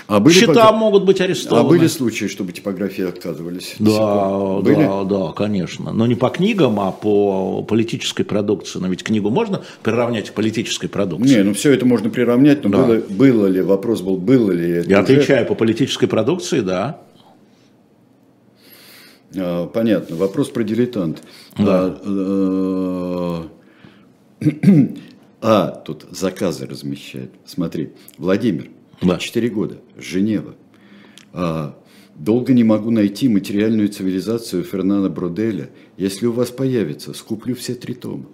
А были Счета пока... могут быть арестованы. А были случаи, чтобы типографии отказывались? Да, были? да, да, конечно. Но не по книгам, а по политической продукции. Но ведь книгу можно приравнять к политической продукции? Не, ну все это можно приравнять, но да. было, было ли, вопрос был, было ли это Я уже... отвечаю по политической продукции, да. А, понятно. Вопрос про дилетант. Да. А, э, а, тут заказы размещают. Смотри, Владимир, да. 4 года, Женева. А, долго не могу найти материальную цивилизацию Фернана Броделя. Если у вас появится, скуплю все три тома.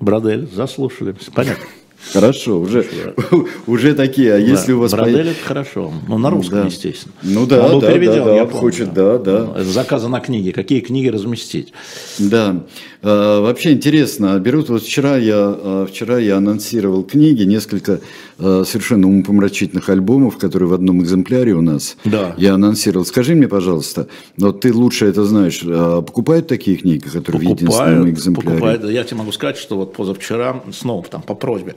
Бродель, заслушали. Понятно. Хорошо, уже, уже такие, а если у вас... Бродель это хорошо, ну на русском, естественно. Ну да, Он был да, переведен, да, я хочет, да, да. Заказы на книги, какие книги разместить. Да, а, вообще интересно, берут, вот вчера я, а, вчера я анонсировал книги, несколько а, совершенно умопомрачительных альбомов, которые в одном экземпляре у нас да. я анонсировал. Скажи мне, пожалуйста, вот ты лучше это знаешь, покупают такие книги, которые покупают, в единственном экземпляре? Покупают, я тебе могу сказать, что вот позавчера, снова там по просьбе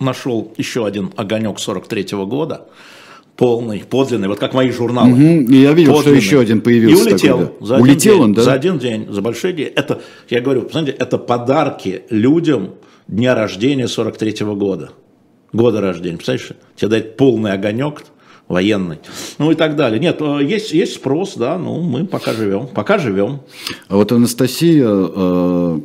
нашел еще один огонек 43 -го года, полный, подлинный, вот как мои журналы. Угу, я видел, подлинный. что еще один появился. И улетел. Такой, да. За улетел один он, день, да? За один день, за большой день. Это, я говорю, знаете, это подарки людям дня рождения 43 -го года. Года рождения, представляешь? Тебе дать полный огонек, военный, ну и так далее. Нет, э, есть, есть спрос, да, ну мы пока живем, пока живем. А вот Анастасия э,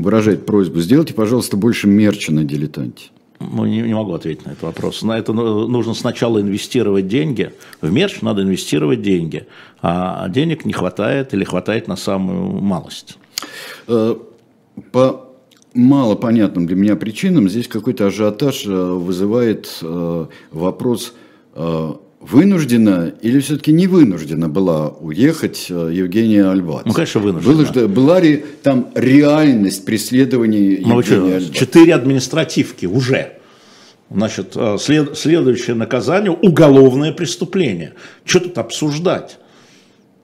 выражает просьбу, сделайте, пожалуйста, больше мерча на дилетанте. Ну, не, не могу ответить на этот вопрос. На это нужно сначала инвестировать деньги. В мерч надо инвестировать деньги. А денег не хватает или хватает на самую малость. Э, по мало понятным для меня причинам здесь какой-то ажиотаж вызывает вопрос Э, вынуждена или все-таки не вынуждена была уехать э, Евгения Альбац? Ну, конечно, вынуждена. Была, была ли там реальность преследования ну, Евгения Альбац? Четыре административки уже. Значит, э, след, следующее наказание – уголовное преступление. Что тут обсуждать?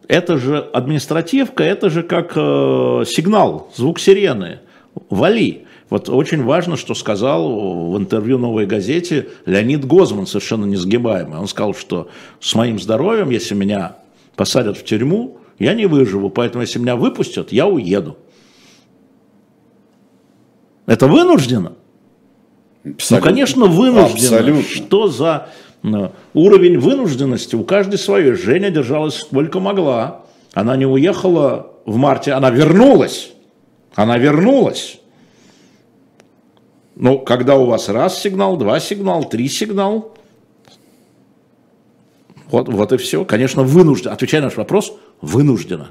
Это же административка, это же как э, сигнал, звук сирены. Вали. Вот очень важно, что сказал в интервью «Новой газете» Леонид Гозман, совершенно несгибаемый. Он сказал, что с моим здоровьем, если меня посадят в тюрьму, я не выживу, поэтому если меня выпустят, я уеду. Это вынуждено? Абсолютно. Ну, конечно, вынуждено. Абсолютно. Что за ну, уровень вынужденности? У каждой свое. Женя держалась сколько могла. Она не уехала в марте, она вернулась. Она вернулась. Ну, когда у вас раз сигнал, два сигнал, три сигнал, вот, вот и все. Конечно, вынужденно. Отвечая на наш вопрос, вынужденно.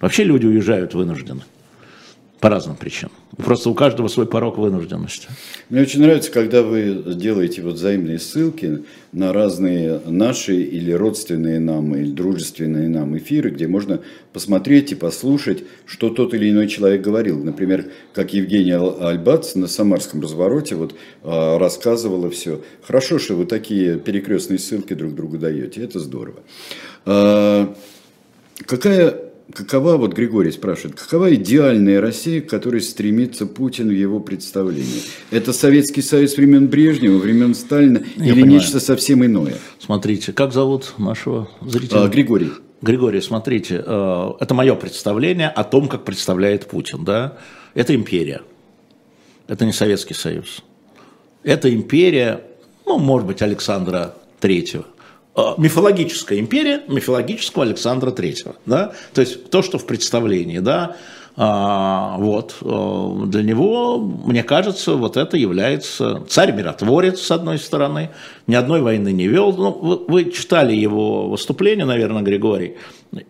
Вообще люди уезжают вынужденно. По разным причинам. Просто у каждого свой порог вынужденности. Мне очень нравится, когда вы делаете вот взаимные ссылки на разные наши или родственные нам, или дружественные нам эфиры, где можно посмотреть и послушать, что тот или иной человек говорил. Например, как Евгения Альбац на Самарском развороте вот а, рассказывала все. Хорошо, что вы такие перекрестные ссылки друг другу даете. Это здорово. А, какая какова, вот Григорий спрашивает, какова идеальная Россия, к которой стремится Путин в его представлении? Это Советский Союз времен Брежнева, времен Сталина Я или понимаю. нечто совсем иное? Смотрите, как зовут нашего зрителя? А, Григорий. Григорий, смотрите, э, это мое представление о том, как представляет Путин. Да? Это империя. Это не Советский Союз. Это империя, ну, может быть, Александра Третьего мифологическая империя мифологического Александра Третьего, да, то есть то, что в представлении, да, вот, э, для него, мне кажется, вот это является царь-миротворец, с одной стороны, ни одной войны не вел. Ну, вы, вы читали его выступление, наверное, Григорий.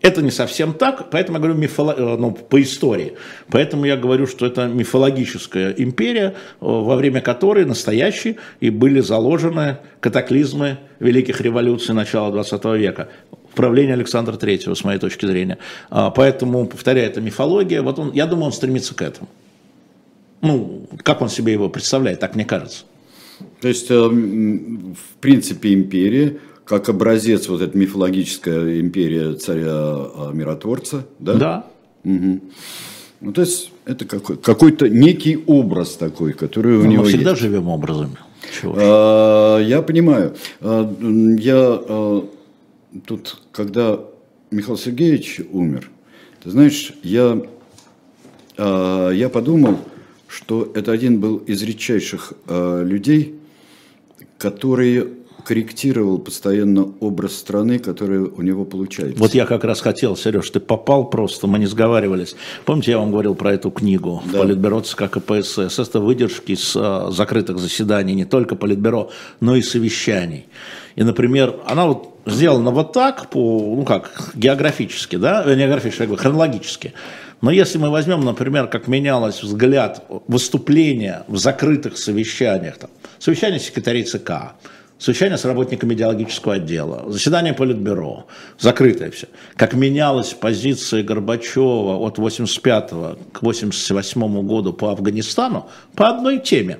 Это не совсем так, поэтому я говорю мифоло... Э, ну, по истории. Поэтому я говорю, что это мифологическая империя, во время которой настоящие и были заложены катаклизмы великих революций начала 20 века правление Александра Третьего, с моей точки зрения. А, поэтому, повторяю, это мифология. Вот он, я думаю, он стремится к этому. Ну, как он себе его представляет, так мне кажется. То есть, э, в принципе, империя, как образец вот эта мифологическая империя царя-миротворца, да? Да. Угу. Ну, то есть это какой, какой-то некий образ такой, который у Но него мы всегда есть. живем образами. Чего. А, я понимаю. А, Я а, тут, когда Михаил Сергеевич умер, ты знаешь, я, а, я подумал, что это один был из редчайших а, людей, который корректировал постоянно образ страны, который у него получается. Вот я как раз хотел, Сереж, ты попал просто, мы не сговаривались. Помните, я вам говорил про эту книгу Да. «Политбюро ЦК КПСС». Это выдержки с а, закрытых заседаний не только Политбюро, но и совещаний. И, например, она вот сделана вот так, по, ну как, географически, да, э, не географически, я говорю, хронологически. Но если мы возьмем, например, как менялось взгляд выступления в закрытых совещаниях, там, совещание секретарей ЦК, совещание с работниками идеологического отдела, заседание Политбюро, закрытое все. Как менялась позиция Горбачева от 85 к 88 году по Афганистану по одной теме.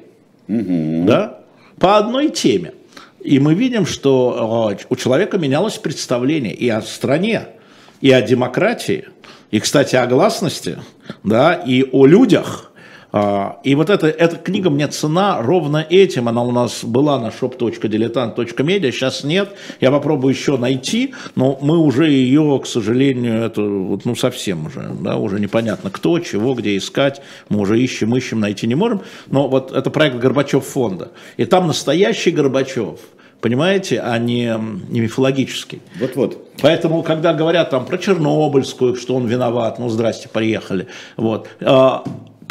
Да? По одной теме. И мы видим, что э, у человека менялось представление и о стране, и о демократии, и, кстати, о гласности, да, и о людях. А, И вот эта, эта книга мне цена ровно этим. Она у нас была на shop.diletant.media, сейчас нет. Я попробую еще найти, но мы уже ее, к сожалению, это вот, ну совсем уже, да, уже непонятно кто, чего, где искать. Мы уже ищем, ищем, найти не можем. Но вот это проект Горбачев фонда. И там настоящий Горбачев, понимаете, а не, не мифологический. Вот-вот. Поэтому, когда говорят там про Чернобыльскую, что он виноват, ну, здрасте, приехали. Вот.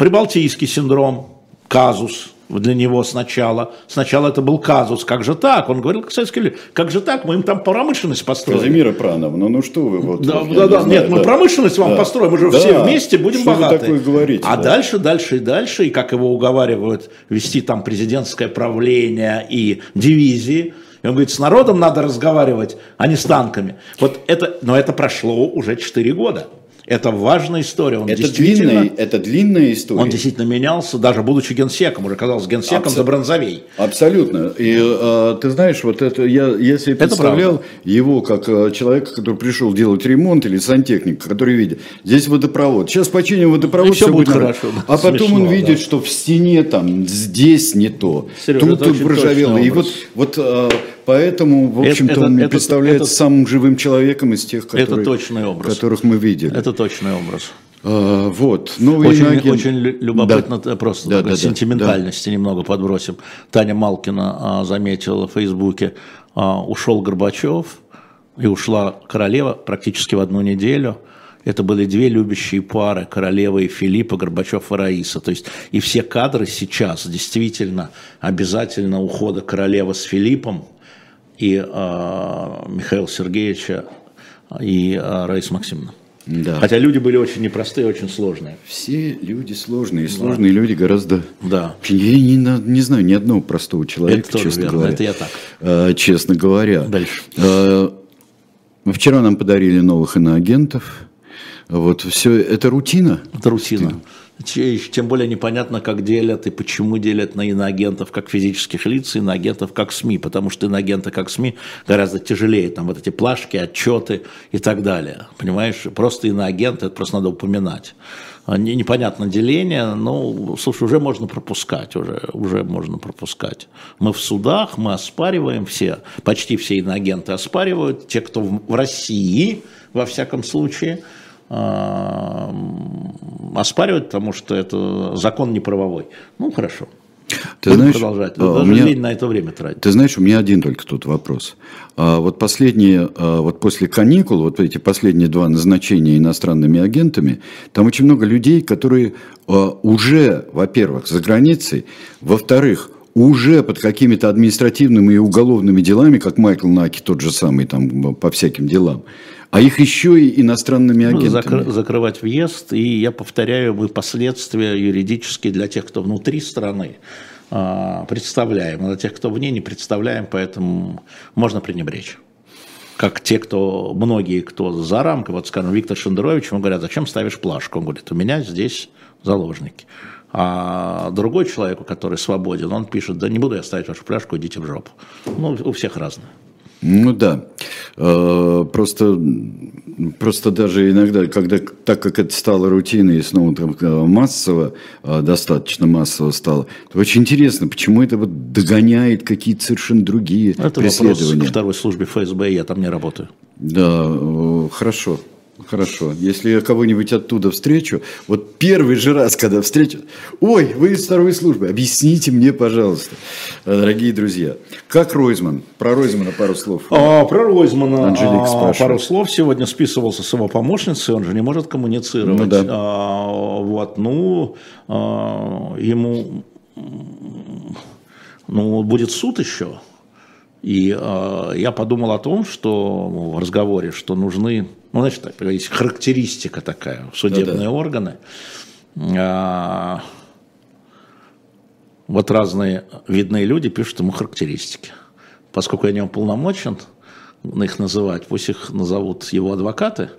Прибалтийский синдром, казус для него сначала. Сначала это был казус. Как же так? Он говорил, как советский лидер, как же так? Мы им там промышленность построили. Казимира Прановна, ну что вы вот. Да, я да, не да, знаю, нет, мы да. промышленность вам Да. построим, мы же Да. все вместе будем Что вы богаты. такое говорите, а да. дальше, дальше и дальше, и как его уговаривают вести там президентское правление и дивизии. И он говорит, с народом надо разговаривать, а не с танками. Вот это, но это прошло уже 4 года. Это важная история. Он Это длинная, это длинная история. он действительно менялся, даже будучи генсеком, уже казалось генсеком Абсо- за бронзовей. Абсолютно. И э, ты знаешь, вот это я, я себе Это представлял правда. его как э, человека, который пришел делать ремонт или сантехника, который видит, здесь водопровод. Сейчас починим водопровод, И всё всё будет хорошо. А потом Смешно, он видит, да. что в стене там здесь не то, Серёж, тут это точный И вот, вот э, поэтому, в Это- общем-то, это- он мне это- представляется это- самым живым человеком из тех, которые, точный образ. которых мы видели. Это точный образ. А, вот. Новый Очень, иноагент. очень лю- любопытно, Да. э, просто Да, да, да, сентиментальности немного подбросим. Таня Малкина а, заметила в Фейсбуке, а, ушел Горбачев и ушла королева практически в одну неделю. Это были две любящие пары, королева и Филиппа, Горбачев и Раиса. То есть и все кадры сейчас действительно обязательно ухода королевы с Филиппом и а, Михаила Сергеевича и а, Раиса Максимовна. Да. Хотя люди были очень непростые, очень сложные. Все люди сложные, и сложные люди гораздо... Да. Я не, не знаю ни одного простого человека, Это тоже честно верно, говоря. это я так. Э, честно говоря. Дальше. Э, вчера нам подарили новых иноагентов. Вот все это рутина. Это рутина. Че- Тем более непонятно, как делят и почему делят на иноагентов как физических лиц, и иноагентов как СМИ, потому что иноагенты как СМИ гораздо тяжелее, там вот эти плашки, отчеты и так далее. Понимаешь, просто иноагенты, это просто надо упоминать. Не- Непонятно деление, ну, слушай, уже можно пропускать, уже, уже можно пропускать. Мы в судах, мы оспариваем все, почти все иноагенты оспаривают, те, кто в России, во всяком случае, оспаривать, потому что это закон неправовой. Ну, хорошо. Ты Будем знаешь, продолжать. а, Даже меня- лень на это время тратить. Ты знаешь, у меня один только тут вопрос. А, вот последние, а, вот после каникул, вот эти последние два назначения иностранными агентами, там очень много людей, которые а, уже, во-первых, за границей, во-вторых, уже под какими-то административными и уголовными делами, как Майкл Наки, тот же самый, там, по всяким делам, а их еще и иностранными Ну, агентами. закры- закрывать въезд, и я повторяю, мы последствия юридические для тех, кто внутри страны а, представляем, а для тех, кто вне не представляем, поэтому можно пренебречь. Как те, кто, многие, кто за рамкой, вот, скажем, Виктор Шендерович, ему говорят, зачем ставишь плашку? Он говорит, у меня здесь заложники. А другой человек, который свободен, он пишет, да не буду я ставить вашу пляшку, идите в жопу. Ну, у всех разное. Ну да, э, просто, просто даже иногда, когда, так как это стало рутиной и снова там э, массово, э, достаточно массово стало, то очень интересно, почему это вот догоняет какие-то совершенно другие это преследования. Это вопрос к второй службе ФСБ, я там не работаю. Да, хорошо. Хорошо. Если я кого-нибудь оттуда встречу, вот первый же раз, когда встречу, ой, вы из второй службы, объясните мне, пожалуйста, дорогие друзья, как Ройзман? Про Ройзмана пару слов. А, про Ройзмана а, пару слов. Сегодня списывался с его помощницей, он же не может коммуницировать. Ну, да. а, вот, ну, а, ему, ну, будет суд еще. И э, я подумал о том, что в разговоре, что нужны ну, значит, так, есть характеристика такая, судебные да, да. органы. А, вот разные видные люди пишут ему характеристики. Поскольку я не уполномочен их называть, пусть их назовут его адвокаты.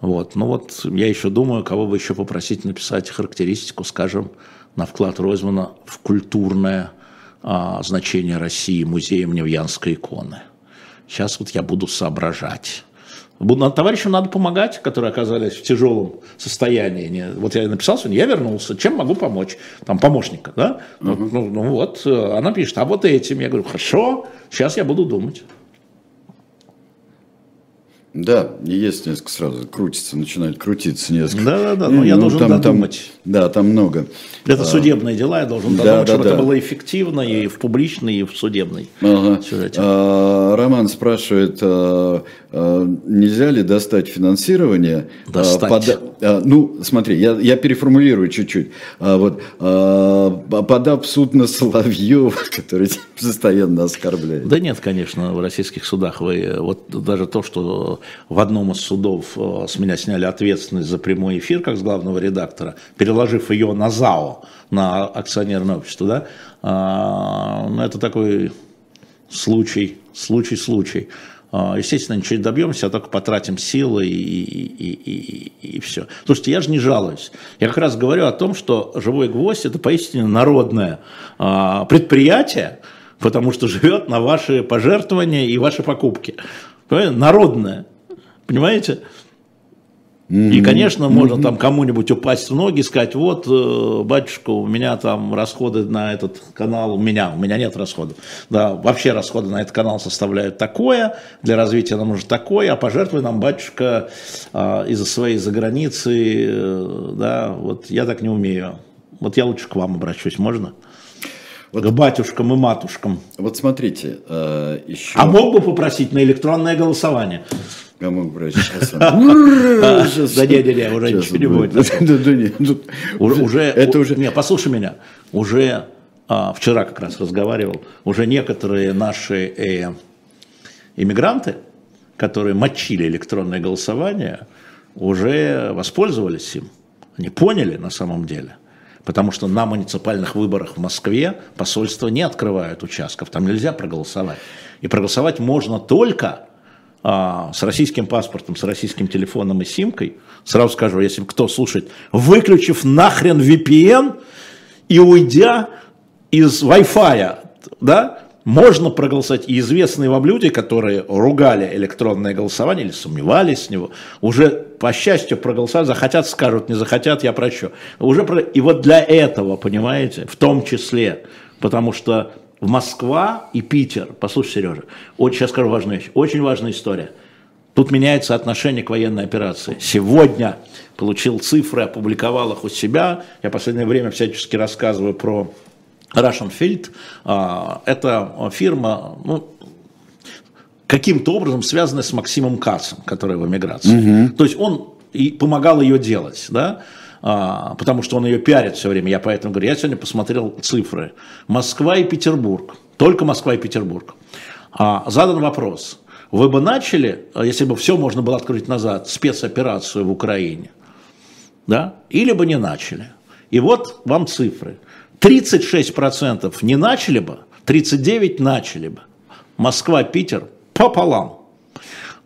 Вот. Но вот я еще думаю, кого бы еще попросить написать характеристику, скажем, на вклад Ройзмана в культурное а, значение России музеем Невьянской иконы. Сейчас вот я буду соображать. Товарищам надо помогать, которые оказались в тяжелом состоянии. Вот я написал сегодня, я вернулся, чем могу помочь? Там помощника, да? Uh-huh. Ну, ну вот, э, она пишет, а вот этим. Я говорю, хорошо, сейчас я буду думать. Да, есть несколько сразу, крутится, начинает крутиться несколько. Да, да, да, но ну, я должен там, додумать. Там, да, там много. Это а, судебные дела, я должен да, додумать, да, чтобы да. это было эффективно и в публичной, и в судебной ага. сюжете. А, Роман спрашивает, а, нельзя ли достать финансирование? А, достать. Под, а, ну, смотри, я, я переформулирую чуть-чуть. Вот, подав в суд на Соловьева, который постоянно оскорбляет. Да нет, конечно, в российских судах вы, вот даже то, что в одном из судов э, с меня сняли ответственность за прямой эфир, как с главного редактора, переложив ее на ЗАО, на акционерное общество, да, а, ну, это такой случай, случай, случай. А, естественно, ничего не добьемся, а только потратим силы и, и, и, и, и все. Слушайте, я же не жалуюсь. Я как раз говорю о том, что «Живой гвоздь» – это поистине народное а, предприятие, потому что живет на ваши пожертвования и ваши покупки. Народное. Понимаете? И, конечно, можно там кому-нибудь упасть в ноги и сказать, вот, э, батюшка, у меня там расходы на этот канал, у меня, у меня нет расходов. Да, вообще расходы на этот канал составляют такое, для развития нам нужно такое, а пожертвуй нам, батюшка, а, из-за своей заграницы, э, да, вот я так не умею. Вот я лучше к вам обращусь, можно? Вот, к батюшкам и матушкам. Вот смотрите, э, еще... А мог бы попросить на электронное голосование? Я мог бы сейчас. Да не, не, не, уже ничего не будет. Нет. Уже, это уже. Не, послушай меня. Уже а, вчера как раз разговаривал. Уже некоторые наши э, иммигранты, которые мочили электронное голосование, уже воспользовались им. Они поняли на самом деле. Потому что на муниципальных выборах в Москве посольства не открывают участков, там нельзя проголосовать. И проголосовать можно только а, с российским паспортом, с российским телефоном и симкой, сразу скажу, если кто слушает, выключив нахрен VPN и уйдя из Wi-Fi, да, можно проголосовать. И известные вам люди, которые ругали электронное голосование или сомневались с него, уже по счастью проголосовали, захотят, скажут, не захотят, я прощу. Уже про... И вот для этого, понимаете, в том числе, потому что в Москва и Питер, послушай, Сережа, очень, сейчас скажу важную вещь, очень важная история. Тут меняется отношение к военной операции. Сегодня получил цифры, опубликовал их у себя. Я в последнее время всячески рассказываю про Russian Field. А, это фирма, ну, каким-то образом связанная с Максимом Кацем, который в эмиграции. Угу. То есть он и помогал ее делать, да, потому что он ее пиарит все время. Я поэтому говорю, я сегодня посмотрел цифры. Москва и Петербург. Только Москва и Петербург. А, задан вопрос. Вы бы начали, если бы все можно было открыть назад, спецоперацию в Украине? Да? Или бы не начали? И вот вам цифры. 36% не начали бы, 39% начали бы. Москва, Питер пополам.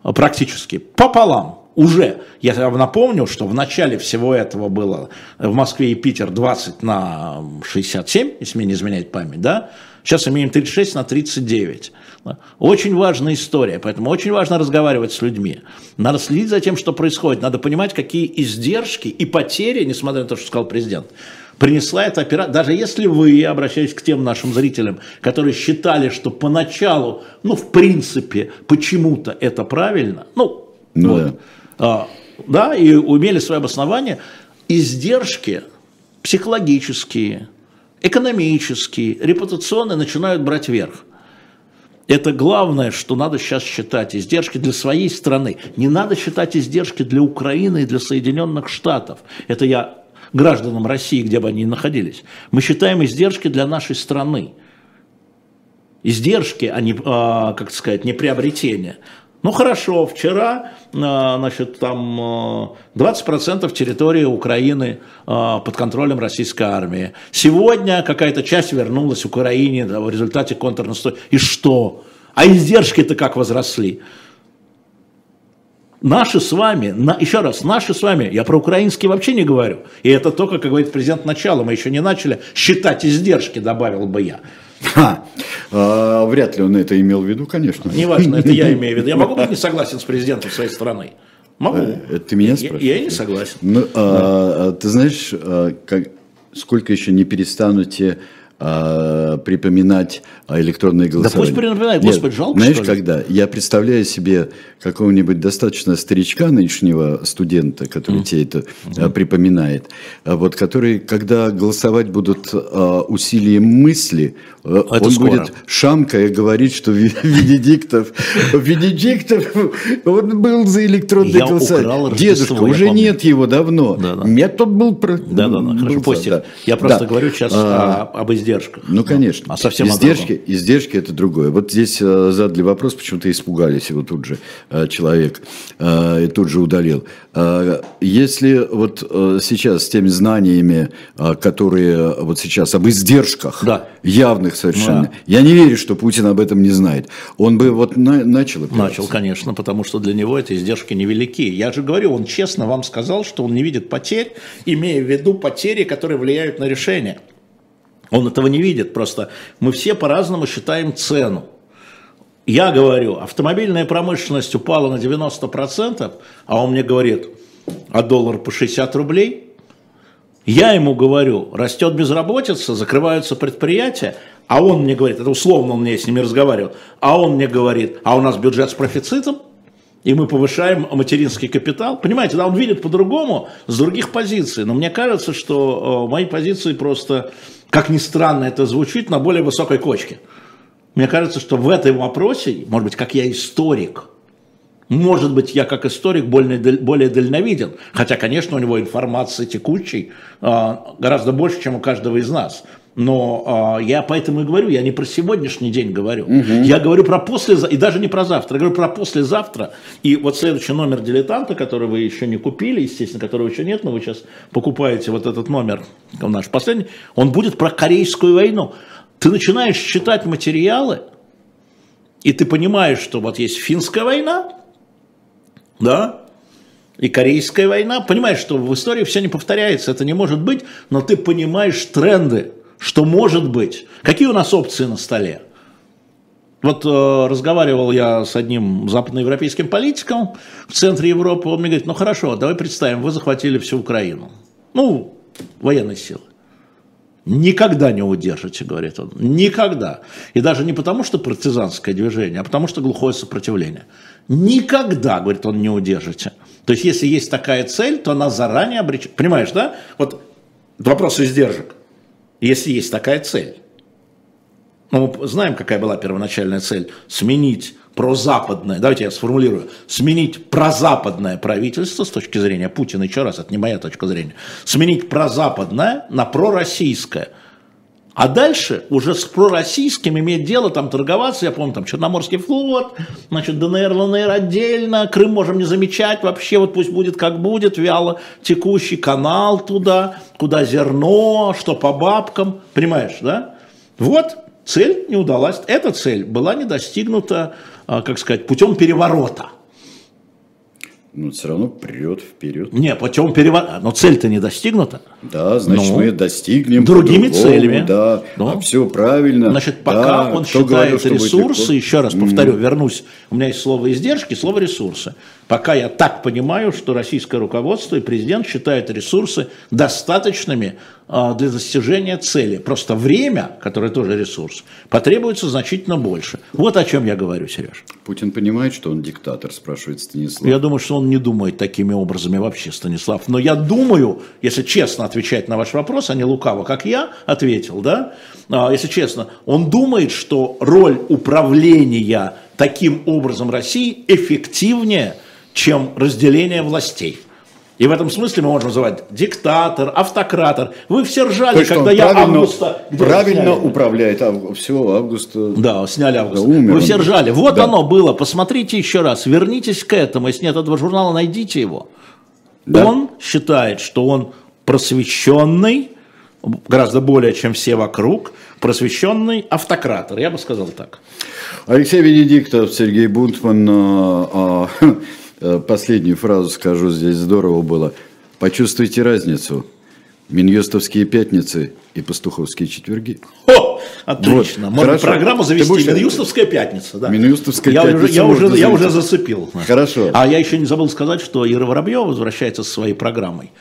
Практически пополам уже, я вам напомню, что в начале всего этого было в Москве и Питер 20 на 67, если мне не изменяет память, да, Сейчас имеем 36 на 39. Очень важная история, поэтому очень важно разговаривать с людьми. Надо следить за тем, что происходит. Надо понимать, какие издержки и потери, несмотря на то, что сказал президент, принесла эта операция. Даже если вы, я обращаюсь к тем нашим зрителям, которые считали, что поначалу, ну, в принципе, почему-то это правильно, ну, ну вот, да. А, да, и умели свое обоснование, издержки психологические, экономические, репутационные начинают брать верх. Это главное, что надо сейчас считать издержки для своей страны. Не надо считать издержки для Украины и для Соединенных Штатов. Это я гражданам России, где бы они ни находились. Мы считаем издержки для нашей страны. Издержки, а не, а, как сказать, не приобретение. Ну хорошо, вчера, а, значит, там 20% а, территории Украины под контролем российской армии. Сегодня какая-то часть вернулась в Украине в результате контрнастроения. И что? А издержки-то как возросли? Наши с вами, на, еще раз, наши с вами, я про украинский вообще не говорю. И это только, как говорит президент, начало. Мы еще не начали считать издержки, добавил бы я. Ха. А, вряд ли он это имел в виду, конечно. Неважно, это я имею в виду. Я могу быть не согласен с президентом своей страны. Могу. Это ты меня спрашиваешь? Я, я не согласен. Ну, да. а, ты знаешь, а, как, сколько еще не перестанете а, припоминать электронные голосования. Да пусть напоминает, господи, Нет, жалко, Знаешь, когда? Я представляю себе какого-нибудь достаточно старичка нынешнего студента, который mm. тебе это mm. припоминает, а вот который, когда голосовать будут а, усилием мысли, это он скоро. будет шамкая говорить, что Венедиктов, Венедиктов, он был за электронные я голосование. Дедушка, уже нет его давно. Да, да. Метод был... Да, да, да, хорошо, постик. Да. Я просто да. говорю сейчас а, об издержках. Ну, конечно. А совсем издержки, издержки это другое. Вот здесь э, задали вопрос, почему-то испугались его тут же э, человек э, и тут же удалил. Если вот сейчас с теми знаниями, которые вот сейчас об издержках, да. явных совершенно, да. я не верю, что Путин об этом не знает. Он бы вот на, начал опираться. Начал, конечно, потому что для него эти издержки невелики. Я же говорю, он честно вам сказал, что он не видит потерь, имея в виду потери, которые влияют на решение. Он этого не видит, просто мы все по-разному считаем цену. Я говорю, автомобильная промышленность упала на 90%, а он мне говорит, а доллар по 60 рублей? Я ему говорю, растет безработица, закрываются предприятия, а он мне говорит, это условно он мне с ними разговаривал, а он мне говорит, а у нас бюджет с профицитом, и мы повышаем материнский капитал. Понимаете, да, он видит по-другому, с других позиций. Но мне кажется, что э, мои позиции просто как ни странно это звучит, на более высокой кочке. Мне кажется, что в этом вопросе, может быть, как я историк, может быть, я как историк более, более дальновиден, хотя, конечно, у него информации текущей а, гораздо больше, чем у каждого из нас. Но э, я поэтому и говорю, я не про сегодняшний день говорю. Угу. Я говорю про послезавтра, и даже не про завтра, я говорю про послезавтра. И вот следующий номер дилетанта, который вы еще не купили, естественно, которого еще нет, но вы сейчас покупаете вот этот номер, наш последний, он будет про Корейскую войну. Ты начинаешь читать материалы, и ты понимаешь, что вот есть финская война, да, и Корейская война. Понимаешь, что в истории все не повторяется, это не может быть, но ты понимаешь тренды что может быть. Какие у нас опции на столе? Вот э, разговаривал я с одним западноевропейским политиком в центре Европы, он мне говорит, ну хорошо, давай представим, вы захватили всю Украину. Ну, военные силы. Никогда не удержите, говорит он. Никогда. И даже не потому, что партизанское движение, а потому, что глухое сопротивление. Никогда, говорит он, не удержите. То есть, если есть такая цель, то она заранее обречена. Понимаешь, да? Вот вопрос издержек если есть такая цель. Но мы знаем, какая была первоначальная цель. Сменить прозападное, давайте я сформулирую, сменить прозападное правительство с точки зрения Путина, еще раз, это не моя точка зрения, сменить прозападное на пророссийское – а дальше уже с пророссийским иметь дело, там торговаться, я помню, там Черноморский флот, значит, ДНР, ЛНР отдельно, Крым можем не замечать вообще, вот пусть будет как будет, вяло текущий канал туда, куда зерно, что по бабкам, понимаешь, да? Вот, цель не удалась, эта цель была не достигнута, а, как сказать, путем переворота. Ну, все равно прет вперед. Не, путем переворота. Но цель-то не достигнута. Да, значит, Ну, мы достигнем. другими целями. Да, Ну. а все правильно. Значит, пока Да, он считает говорил, ресурсы, еще раз повторю, вернусь, у меня есть слово издержки, слово ресурсы. Пока я так понимаю, что российское руководство и президент считают ресурсы достаточными а, для достижения цели. Просто время, которое тоже ресурс, потребуется значительно больше. Вот о чем я говорю, Сереж. Путин понимает, что он диктатор, спрашивает Станислав. Я думаю, что он не думает такими образами вообще, Станислав. Но я думаю, если честно отвечать на ваш вопрос, а не лукаво, как я ответил, да, а, если честно, он думает, что роль управления таким образом России эффективнее, чем разделение властей. И в этом смысле мы можем называть диктатор, автократор. Вы все ржали, То есть когда я правильно, августа... правильно сняли? управляет. А, все, августа. Да, сняли август. Да, умер Вы все ржали. Вот Да. оно было. Посмотрите еще раз. Вернитесь к этому. Если нет этого журнала, найдите его. Да. Он считает, что он просвещенный, гораздо более, чем все вокруг, просвещенный автократор. Я бы сказал так. Алексей Венедиктов, Сергей Бунтман. а, э, последнюю фразу скажу, здесь здорово было. Почувствуйте разницу. Минюстовские пятницы и пастуховские четверги. О, отлично. Вот, Можно хорошо. программу Ты завести. будешь- Минюстовская пятница. Да. Минюстовская я пятница Уже, я, уже, я уже завести. зацепил. Хорошо. А я еще не забыл сказать, что Ира Воробьева возвращается со своей программой.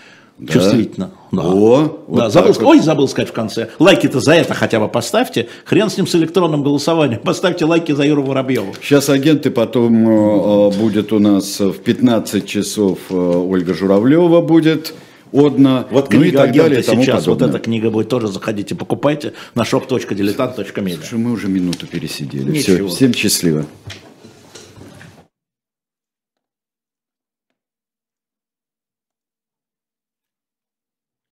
Чувствительно. Да. О, вот да, забыл, вот. Ой, забыл сказать в конце. Лайки-то за это хотя бы поставьте. Хрен с ним с электронным голосованием. Поставьте лайки за Иру Воробьеву. Сейчас агенты, потом э, э, будет у нас в 15 часов э, Ольга Журавлева будет, Одна, Вот ну книга и так далее сейчас, вот подобное. эта книга будет тоже, заходите, покупайте на shop.diletant.media. Слушай, мы уже минуту пересидели. Ничего. Все, всем счастливо.